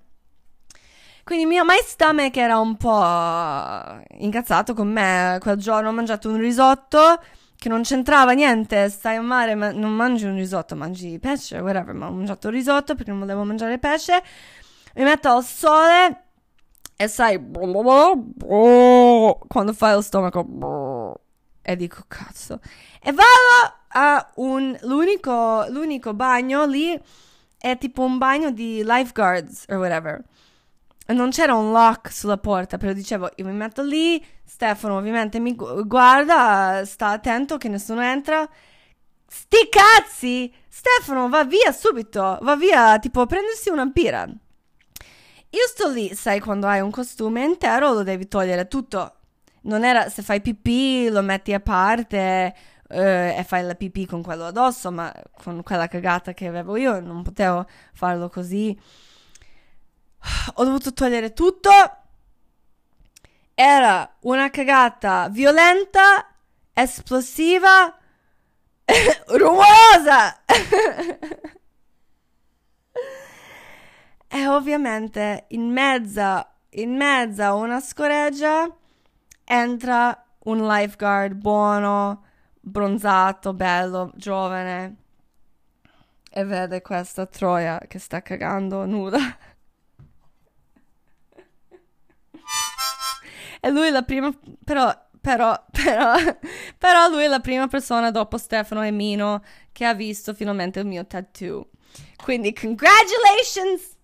Quindi mio my stomach era un po' incazzato con me. Quel giorno ho mangiato un risotto che non c'entrava niente. Stai a mare, ma non mangi un risotto, mangi pesce, whatever. Ma ho mangiato il risotto perché non volevo mangiare pesce. Mi metto al sole e sai, quando fai lo stomaco e dico cazzo. E vado a un l'unico, l'unico bagno lì è tipo un bagno di lifeguards or whatever. Non c'era un lock sulla porta, però dicevo, io mi metto lì, Stefano ovviamente mi gu- guarda, sta attento che nessuno entra. Sti cazzi! Stefano va via subito, va via, tipo, a prendersi una birra. Io sto lì, sai, quando hai un costume intero lo devi togliere tutto. Non era, se fai pipì lo metti a parte eh, e fai la pipì con quello addosso, ma con quella cagata che avevo io non potevo farlo così ho dovuto togliere tutto. Era una cagata violenta, esplosiva, *laughs* rumorosa. *laughs* e ovviamente in mezzo, in mezzo a una scoreggia entra un lifeguard buono, bronzato, bello, giovane. E vede questa troia che sta cagando nuda. *laughs* E lui è la prima, però, però, però, *laughs* però lui è la prima persona dopo Stefano e Mino che ha visto finalmente il mio tattoo. Quindi, congratulations!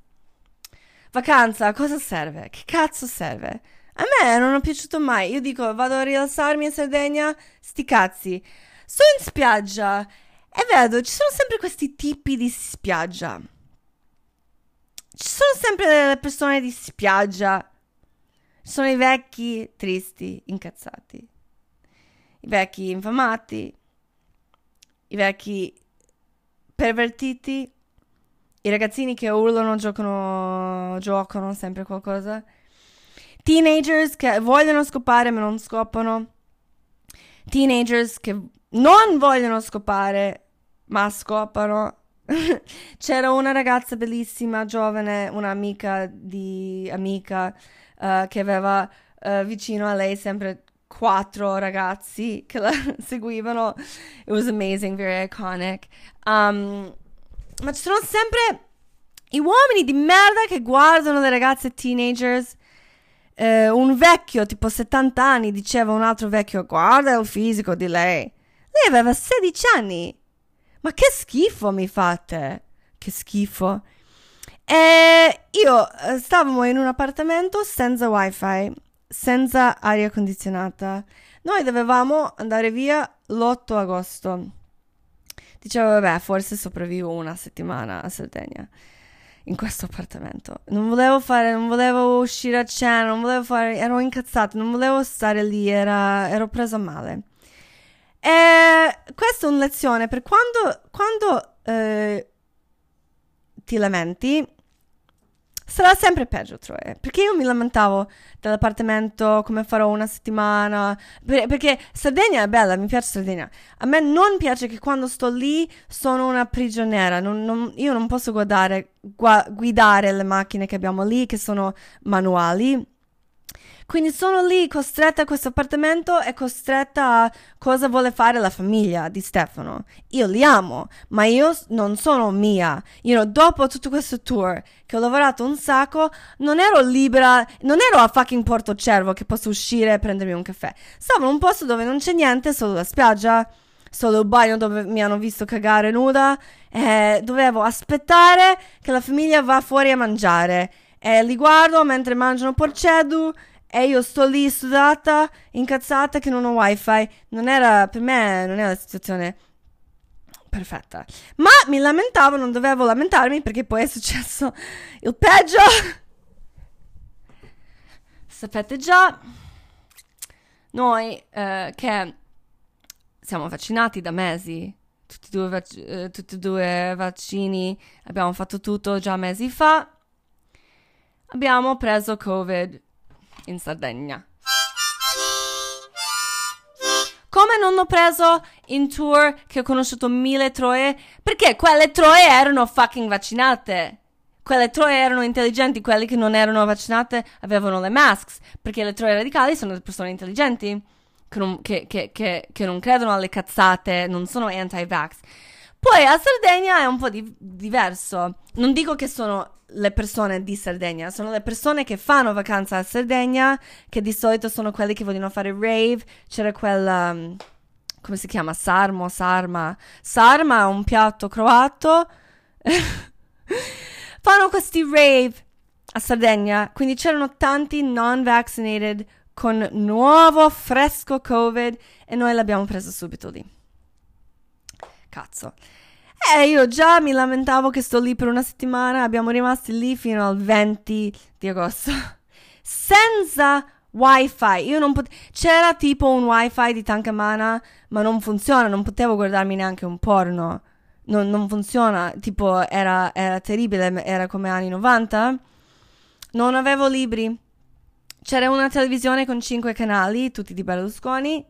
Vacanza, cosa serve? Che cazzo serve? A me non è piaciuto mai. Io dico, vado a rialzarmi in Sardegna, sti cazzi. Sto in spiaggia e vedo, ci sono sempre questi tipi di spiaggia. Ci sono sempre le persone di spiaggia sono i vecchi tristi, incazzati, i vecchi infamati, i vecchi pervertiti, i ragazzini che urlano, giocano, giocano sempre qualcosa, teenagers che vogliono scopare ma non scopano, teenagers che non vogliono scopare ma scopano. *laughs* C'era una ragazza bellissima, giovane, un'amica di amica uh, che aveva uh, vicino a lei sempre quattro ragazzi che la *laughs* seguivano. It was amazing, very iconic. Um, ma ci sono sempre i uomini di merda che guardano le ragazze teenagers. Uh, un vecchio, tipo 70 anni, diceva a un altro vecchio: Guarda il fisico di lei. Lei aveva 16 anni. Ma che schifo mi fate! Che schifo. E io stavamo in un appartamento senza wifi senza aria condizionata. Noi dovevamo andare via l'8 agosto. Dicevo, vabbè, forse sopravvivo una settimana a Sardegna in questo appartamento. Non volevo fare, non volevo uscire a cena, non volevo fare, ero incazzata, non volevo stare lì, era, ero presa male. E questa è una lezione per quando, quando eh, ti lamenti, sarà sempre peggio, Troy. Perché io mi lamentavo dell'appartamento, come farò una settimana. perché Sardegna è bella, mi piace Sardegna. A me non piace che quando sto lì sono una prigioniera. Non, non, io non posso guardare, gua, guidare le macchine che abbiamo lì, che sono manuali quindi sono lì costretta a questo appartamento e costretta a cosa vuole fare la famiglia di Stefano. Io li amo, ma io non sono mia. You know, dopo tutto questo tour che ho lavorato un sacco, non ero libera, non ero a fucking Porto Cervo che posso uscire e prendermi un caffè. Stavo in un posto dove non c'è niente, solo la spiaggia solo il bagno dove mi hanno visto cagare nuda e dovevo aspettare che la famiglia va fuori a mangiare e li guardo mentre mangiano porcedu e io sto lì sudata, incazzata che non ho wifi. Non era, per me, non era la situazione perfetta. Ma mi lamentavo, non dovevo lamentarmi perché poi è successo il peggio. Sapete già, noi eh, che siamo vaccinati da mesi, tutti e, due vac- eh, tutti e due vaccini, abbiamo fatto tutto già mesi fa, abbiamo preso Covid in Sardegna. Come non ho preso in tour che ho conosciuto mille troie? Perché quelle troie erano fucking vaccinate. Quelle troie erano intelligenti, quelli che non erano vaccinate avevano le masks. Perché le troie radicali sono le persone intelligenti, che non, che, che, che non credono alle cazzate, non sono anti-vax. Poi a Sardegna è un po' di- diverso. Non dico che sono le persone di Sardegna, sono le persone che fanno vacanza a Sardegna, che di solito sono quelli che vogliono fare rave. C'era quella. Um, come si chiama? Sarmo, sarma. Sarma è un piatto croato. *laughs* fanno questi rave a Sardegna, quindi c'erano tanti non vaccinated con nuovo fresco Covid e noi l'abbiamo preso subito lì. Cazzo. Eh, io già mi lamentavo che sto lì per una settimana, abbiamo rimasti lì fino al 20 di agosto. *laughs* Senza wifi. Io non potevo... C'era tipo un wifi di Tancamana, ma non funziona, non potevo guardarmi neanche un porno. Non, non funziona, tipo era, era terribile, era come anni 90. Non avevo libri. C'era una televisione con cinque canali, tutti di Berlusconi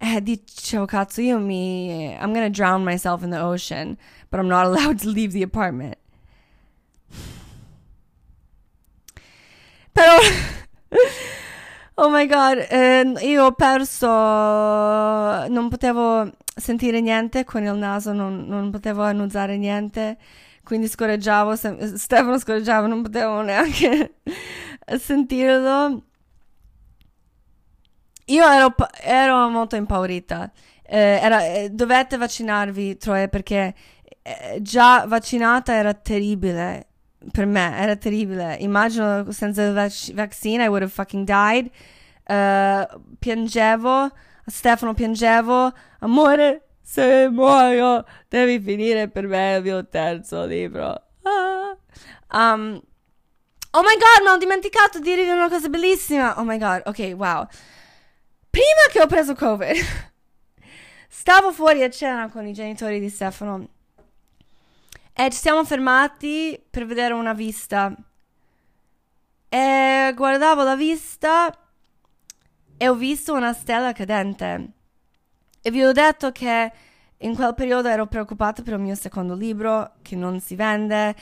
eh, dicevo, cazzo, io mi... I'm gonna drown myself in the ocean, but I'm not *laughs* allowed to leave the apartment. Però... *laughs* oh my god, eh, io ho perso... Non potevo sentire niente con il naso, non, non potevo annusare niente, quindi scorreggiavo, Stefano scorreggiava, non potevo neanche *laughs* sentirlo. Io ero, ero molto impaurita. Eh, era, eh, dovete vaccinarvi, Troie, perché eh, già vaccinata era terribile. Per me era terribile. Immagino senza il vac- vaccine I would have fucking died. Uh, piangevo, Stefano piangevo. Amore, se muoio devi finire per me il mio terzo libro. Ah. Um, oh my god, mi ho dimenticato di dire una cosa bellissima. Oh my god, ok, wow. Prima che ho preso Covid, *laughs* stavo fuori a cena con i genitori di Stefano e ci siamo fermati per vedere una vista. E guardavo la vista e ho visto una stella cadente. E vi ho detto che in quel periodo ero preoccupata per il mio secondo libro che non si vende.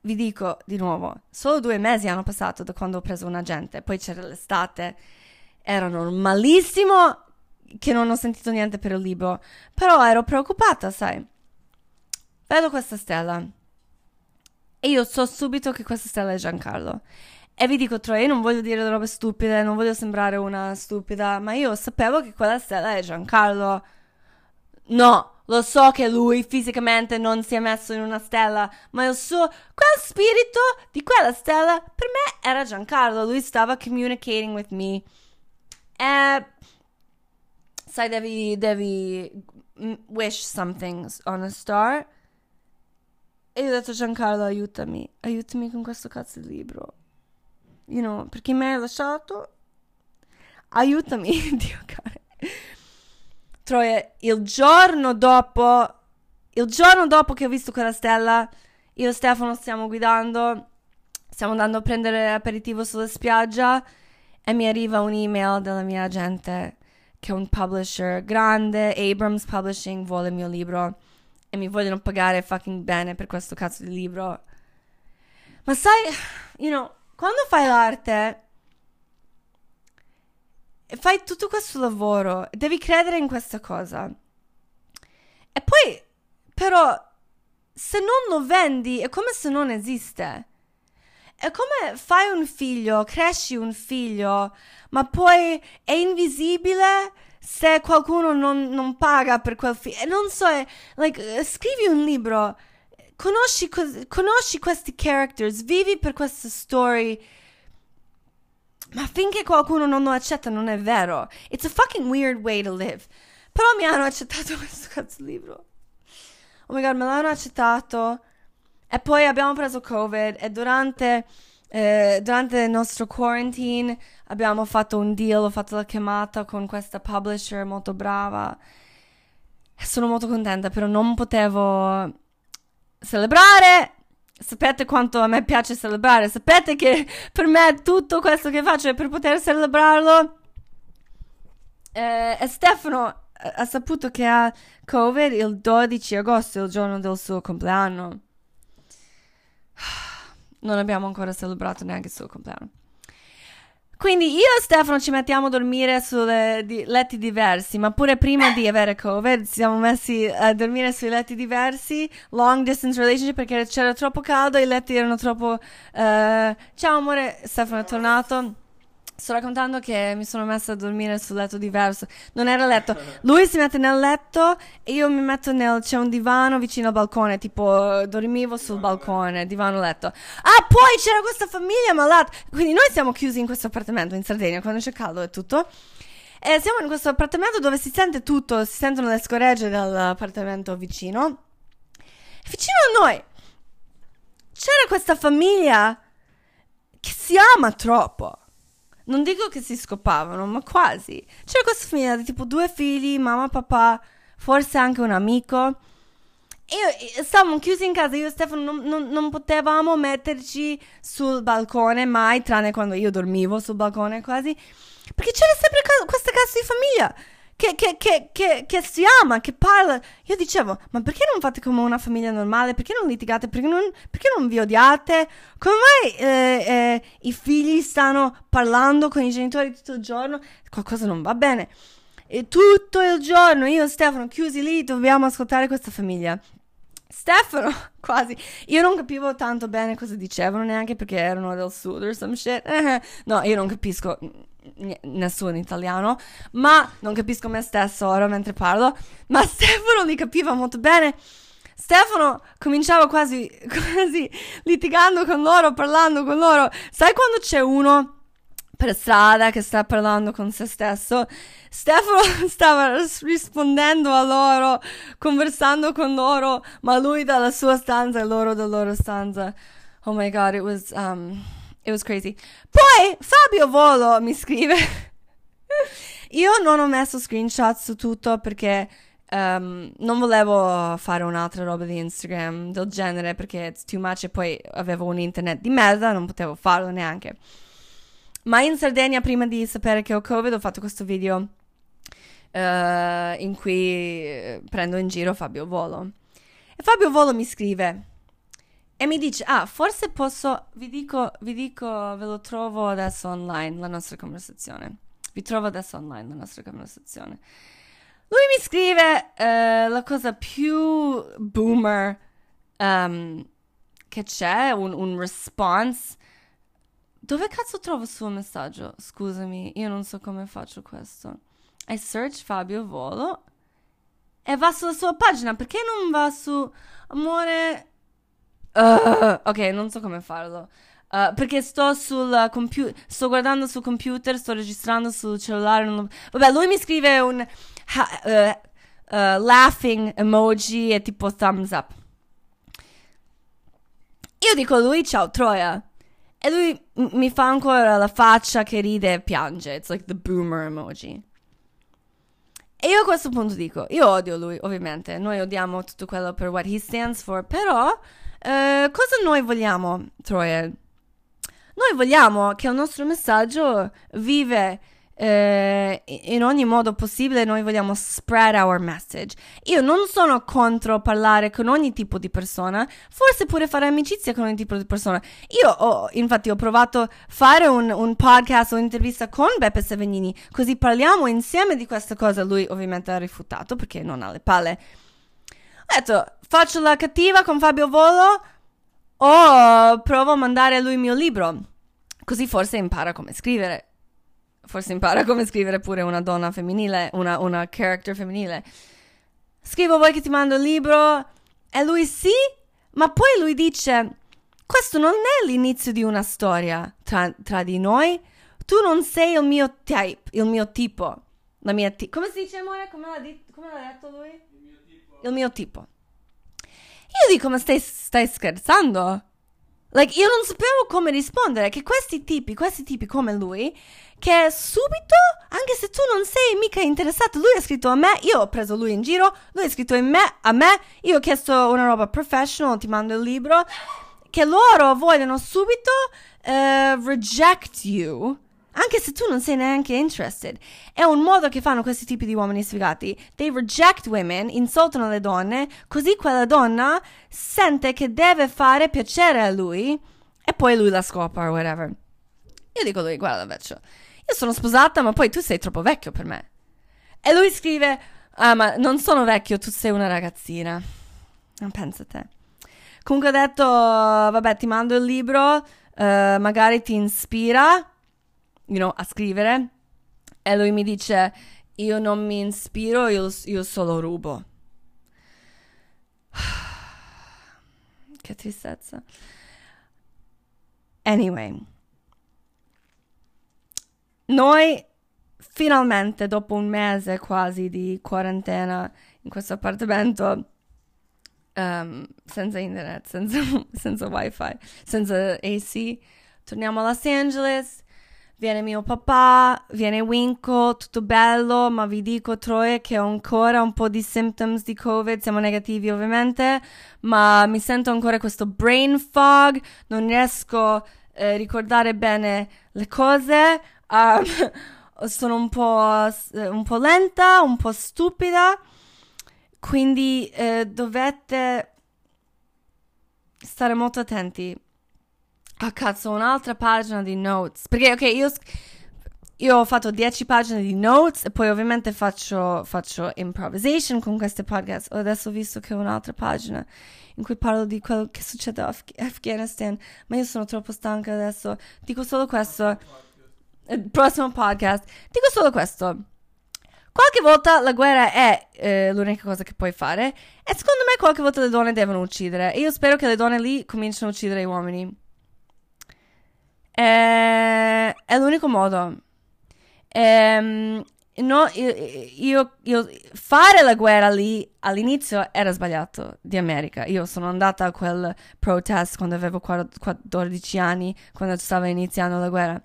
Vi dico di nuovo, solo due mesi hanno passato da quando ho preso un agente, poi c'era l'estate era normalissimo che non ho sentito niente per il libro, però ero preoccupata, sai. Vedo questa stella e io so subito che questa stella è Giancarlo. E vi dico, Troy, io non voglio dire robe stupide, non voglio sembrare una stupida, ma io sapevo che quella stella è Giancarlo. No, lo so che lui fisicamente non si è messo in una stella, ma il suo, quel spirito di quella stella per me era Giancarlo. Lui stava communicating with me. E sai, devi, devi wish something on a star. E io ho detto Giancarlo, aiutami, aiutami con questo cazzo di libro. You know, perché mi hai lasciato? Aiutami, *laughs* Dio caro. Troia, il giorno dopo, il giorno dopo che ho visto quella stella, io e Stefano stiamo guidando, stiamo andando a prendere aperitivo sulla spiaggia e mi arriva un'email della mia agente che un publisher grande, Abrams Publishing, vuole il mio libro e mi vogliono pagare fucking bene per questo cazzo di libro. Ma sai, you know, quando fai l'arte fai tutto questo lavoro, devi credere in questa cosa. E poi, però, se non lo vendi è come se non esiste. È come fai un figlio, cresci un figlio, ma poi è invisibile se qualcuno non, non paga per quel figlio. Non so, è, like, scrivi un libro, conosci, conosci questi characters, vivi per queste storie ma finché qualcuno non lo accetta non è vero. It's a fucking weird way to live. Però mi hanno accettato *laughs* questo cazzo libro. Oh my god, me l'hanno accettato. E poi abbiamo preso Covid e durante, eh, durante il nostro quarantine abbiamo fatto un deal, ho fatto la chiamata con questa publisher molto brava. Sono molto contenta, però non potevo celebrare Sapete quanto a me piace celebrare, sapete che per me tutto questo che faccio è per poter celebrarlo. Eh, e Stefano ha saputo che ha Covid il 12 agosto, il giorno del suo compleanno. *sighs* Non abbiamo ancora celebrato neanche il suo compleanno. Quindi io e Stefano ci mettiamo a dormire su di, letti diversi, ma pure prima di avere Covid ci siamo messi a dormire sui letti diversi, long distance relationship perché c'era troppo caldo, i letti erano troppo... Uh, ciao amore, Stefano è tornato. Sto raccontando che mi sono messa a dormire sul letto diverso. Non era letto. Lui si mette nel letto e io mi metto nel. C'è un divano vicino al balcone. Tipo, dormivo sul balcone, divano letto. Ah, poi c'era questa famiglia malata. Quindi noi siamo chiusi in questo appartamento in Sardegna quando c'è caldo e tutto. E siamo in questo appartamento dove si sente tutto. Si sentono le scoregge dall'appartamento vicino. Vicino a noi c'era questa famiglia che si ama troppo. Non dico che si scopavano, ma quasi. C'era questa famiglia di tipo due figli, mamma, papà, forse anche un amico. E stavamo chiusi in casa, io e Stefano non, non, non, potevamo metterci sul balcone mai, tranne quando io dormivo sul balcone quasi, perché c'era sempre questa casa di famiglia che, che, che, che, si ama, che parla. Io dicevo, ma perché non fate come una famiglia normale? Perché non litigate? Perché non, perché non vi odiate? Come mai eh, eh, i figli stanno parlando con i genitori tutto il giorno? Qualcosa non va bene. E tutto il giorno io e Stefano chiusi lì dobbiamo ascoltare questa famiglia. Stefano, *laughs* quasi. Io non capivo tanto bene cosa dicevano, neanche perché erano del sud or some shit. *laughs* no, io non capisco nessuno italiano, ma non capisco me stesso ora mentre parlo, ma *laughs* Stefano li capiva molto bene. Stefano cominciava quasi, *laughs* quasi litigando con loro, parlando con loro. Sai quando c'è uno per strada che sta parlando con se stesso? Stefano *laughs* stava rispondendo a loro, conversando con loro, ma lui dalla sua stanza e loro dalla loro stanza. Oh my god, it was um It was crazy. Poi Fabio Volo mi scrive. *laughs* Io non ho messo screenshot su tutto perché um, non volevo fare un'altra roba di Instagram del genere perché it's too much e poi avevo un internet di merda, non potevo farlo neanche. Ma in Sardegna, prima di sapere che ho Covid, ho fatto questo video uh, in cui prendo in giro Fabio Volo. E Fabio Volo mi scrive e mi dice, ah, forse posso, vi dico, vi dico, ve lo trovo adesso online, la nostra conversazione. Vi trovo adesso online la nostra conversazione. Lui mi scrive uh, la cosa più boomer um, che c'è, un, un response. Dove cazzo trovo il suo messaggio? Scusami, io non so come faccio questo. I search Fabio Volo e va sulla sua pagina. Perché non va su amore? Uh, ok, non so come farlo. Uh, perché sto sul computer, sto guardando sul computer, sto registrando sul cellulare. non- Vabbè, lui mi scrive un ha- uh, uh, laughing emoji e tipo thumbs up. Io dico a lui ciao Troia. E lui m- mi fa ancora la faccia che ride e piange. It's like the boomer emoji. E io a questo punto dico, io odio lui, ovviamente. Noi odiamo tutto quello per what he stands for. Però, eh, cosa noi vogliamo, Troia? Noi vogliamo che il nostro messaggio vive eh, in ogni modo possibile, noi vogliamo spread our message. Io non sono contro parlare con ogni tipo di persona, forse pure fare amicizia con ogni tipo di persona. Io ho, infatti, ho provato a fare un, un podcast o un'intervista con Beppe Savegnini, così parliamo insieme di questa cosa. Lui ovviamente ha rifiutato perché non ha le palle. Ho detto, faccio la cattiva con Fabio Volo o provo a mandare a lui il mio libro. Così forse impara come scrivere. Forse impara come scrivere pure una donna femminile, una, una character femminile. Scrivo vuoi che ti mando il libro? E lui sì, ma poi lui dice, questo non è l'inizio di una storia tra, tra di noi. Tu non sei il mio type, il mio tipo. La mia ti- Come si dice, amore? Come l'ha, dit- come l'ha detto lui? Il mio tipo. Io dico, ma stai, stai scherzando? Like, io non sapevo come rispondere, che questi tipi, questi tipi come lui, che subito, anche se tu non sei mica interessato, lui ha scritto a me, io ho preso lui in giro, lui ha scritto in me, a me, io ho chiesto una roba professional, ti mando il libro, che loro vogliono subito eh, reject you, anche se tu non sei neanche interested. È un modo che fanno questi tipi di uomini sfigati. They reject women, insultano le donne, così quella donna sente che deve fare piacere a lui e poi lui la scopa o whatever. Io dico a lui, guarda vecchio, io sono sposata ma poi tu sei troppo vecchio per me. E lui scrive, ah ma non sono vecchio, tu sei una ragazzina. Non pensa a te. Comunque ho detto, vabbè ti mando il libro, eh, magari ti ispira you know, a scrivere e lui mi dice io non mi ispiro, io, io solo rubo. *sighs* che tristezza. Anyway, noi finalmente dopo un mese quasi di quarantena in questo appartamento ehm, senza internet, senza, *laughs* senza wifi, senza AC, torniamo a Los Angeles viene mio papà, viene Winko, tutto bello, ma vi dico Troie che ho ancora un po' di symptoms di Covid, siamo negativi ovviamente, ma mi sento ancora questo brain fog, non riesco a eh, ricordare bene le cose, um, *laughs* sono un po', un po' lenta, un po' stupida, quindi eh, dovete stare molto attenti. Ah, cazzo, un'altra pagina di notes. Perché, ok, io, io ho fatto 10 pagine di notes e poi ovviamente faccio, faccio improvisation con queste podcast. Ho adesso visto che ho un'altra pagina in cui parlo di quello che succede a Af- Afghanistan. Ma io sono troppo stanca adesso. Dico solo questo. Il prossimo podcast. Dico solo questo. Qualche volta la guerra è eh, l'unica cosa che puoi fare. E secondo me qualche volta le donne devono uccidere. E io spero che le donne lì cominciano a uccidere i uomini. Eh, è l'unico modo. Ehm, no, io, io, fare la guerra lì all'inizio era sbagliato di America. Io sono andata a quel protest quando avevo 14 anni, quando stava iniziando la guerra.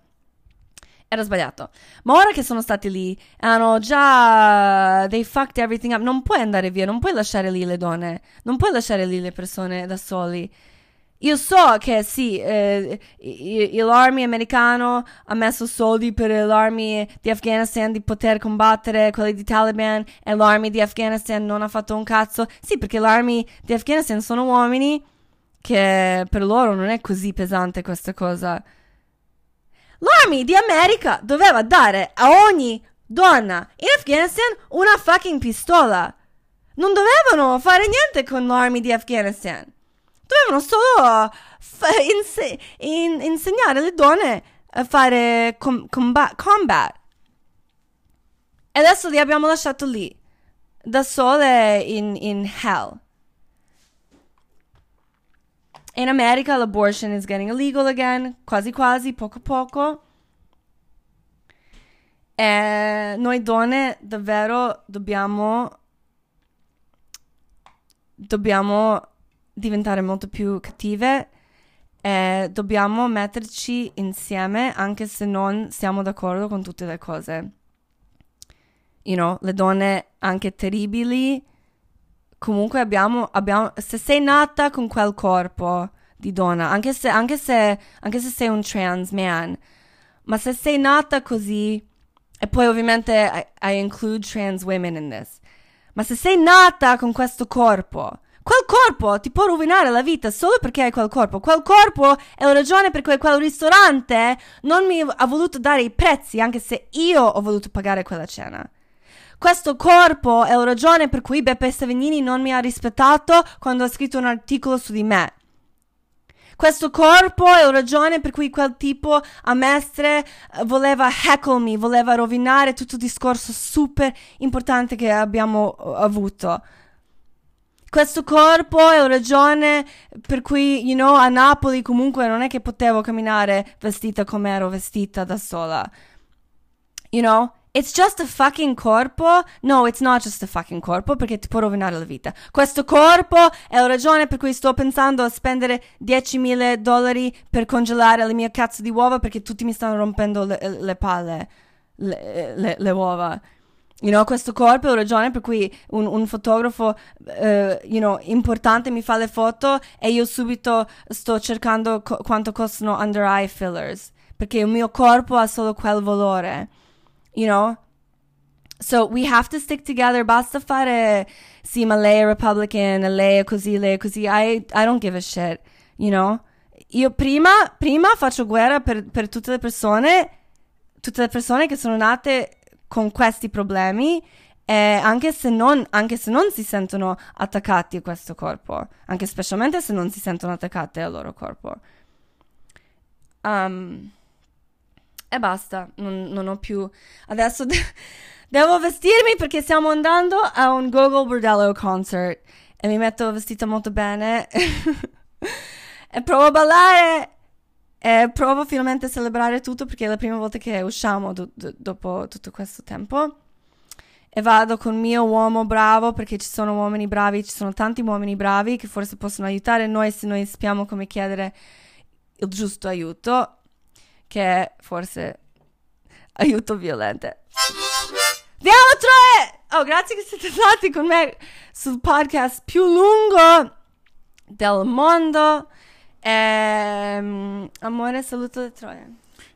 Era sbagliato. Ma ora che sono stati lì, hanno già. They fucked everything up. Non puoi andare via, non puoi lasciare lì le donne, non puoi lasciare lì le persone da soli. Io so che sì, eh, l'army americano ha messo soldi per l'army di Afghanistan di poter combattere quelli di Taliban e l'army di Afghanistan non ha fatto un cazzo. Sì, perché l'army di Afghanistan sono uomini che per loro non è così pesante questa cosa. L'army di America doveva dare a ogni donna in Afghanistan una fucking pistola. Non dovevano fare niente con l'army di Afghanistan. Dovevano solo f- inse- in- insegnare alle donne a fare com- combat-, combat. E adesso li abbiamo lasciato lì. da sole in, in hell. In America l'abortion is getting illegal again, quasi quasi, poco poco. E noi donne davvero dobbiamo dobbiamo diventare molto più cattive e dobbiamo metterci insieme anche se non siamo d'accordo con tutte le cose. You know, le donne anche terribili comunque abbiamo, abbiamo se sei nata con quel corpo di donna, anche se, anche se, anche se sei un trans man, ma se sei nata così, e poi ovviamente I, I include trans women in this, ma se sei nata con questo corpo, quel corpo ti può rovinare la vita solo perché hai quel corpo. Quel corpo è la ragione per cui quel ristorante non mi ha voluto dare i prezzi, anche se io ho voluto pagare quella cena. Questo corpo è la ragione per cui Beppe Savignini non mi ha rispettato quando ha scritto un articolo su di me. Questo corpo è la ragione per cui quel tipo a mestre eh, voleva heckle me, voleva rovinare tutto il discorso super importante che abbiamo uh, avuto. Questo corpo è la ragione per cui, you know, a Napoli comunque non è che potevo camminare vestita come ero vestita da sola. You know? It's just a fucking corpo. No, it's not just a fucking corpo perché ti può rovinare la vita. Questo corpo è la ragione per cui sto pensando a spendere 10.000 dollari per congelare le mie cazzo di uova perché tutti mi stanno rompendo le, le palle, le, le, le uova. You know, questo corpo è la ragione per cui un, un fotografo, uh, you know, importante mi fa le foto e io subito sto cercando co- quanto costano under eye fillers. Perché il mio corpo ha solo quel valore. You know? So we have to stick together. Basta fare, sì, ma lei è Republican, lei è così, lei è così. I, I don't give a shit, you know? Io prima, prima faccio guerra per, per tutte le persone, tutte le persone che sono nate con questi problemi e anche se non, anche se non si sentono attaccati a questo corpo, anche specialmente se non si sentono attaccate al loro corpo. Um, e basta, non, non ho più. Adesso de- *laughs* devo vestirmi perché stiamo andando a un Google Bordello concert e mi metto vestita molto bene *laughs* e provo a ballare e provo finalmente a celebrare tutto perché è la prima volta che usciamo do- do- dopo tutto questo tempo. E vado con mio uomo bravo perché ci sono uomini bravi, ci sono tanti uomini bravi che forse possono aiutare noi se noi sappiamo come chiedere il giusto aiuto che è forse aiuto violente. Andiamo Troie! Oh, grazie che siete stati con me sul podcast più lungo del mondo. Ehm, amore, saluto le Troie.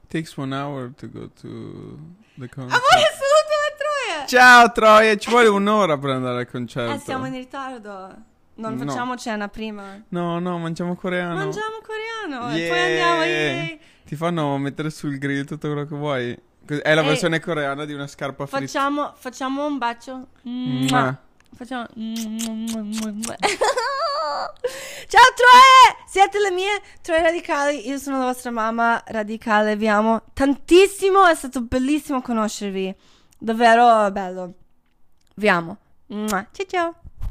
takes one hour to go to the concert. Amore, saluto le Troie! Ciao Troia, ci vuole un'ora per andare al concerto. Eh, siamo in ritardo. Non No. facciamo cena prima. No, no, mangiamo coreano. Mangiamo coreano e Yeah. poi andiamo. yay. Ti fanno mettere sul grill tutto quello che vuoi. È la Ehi. versione coreana di una scarpa fritta. Facciamo, facciamo un bacio. Mua. Facciamo. *laughs* Ciao Troie! Siete le mie Troie radicali. Io sono la vostra mamma radicale. Vi amo tantissimo. È stato bellissimo conoscervi. Davvero bello. Vi amo. Ciao ciao.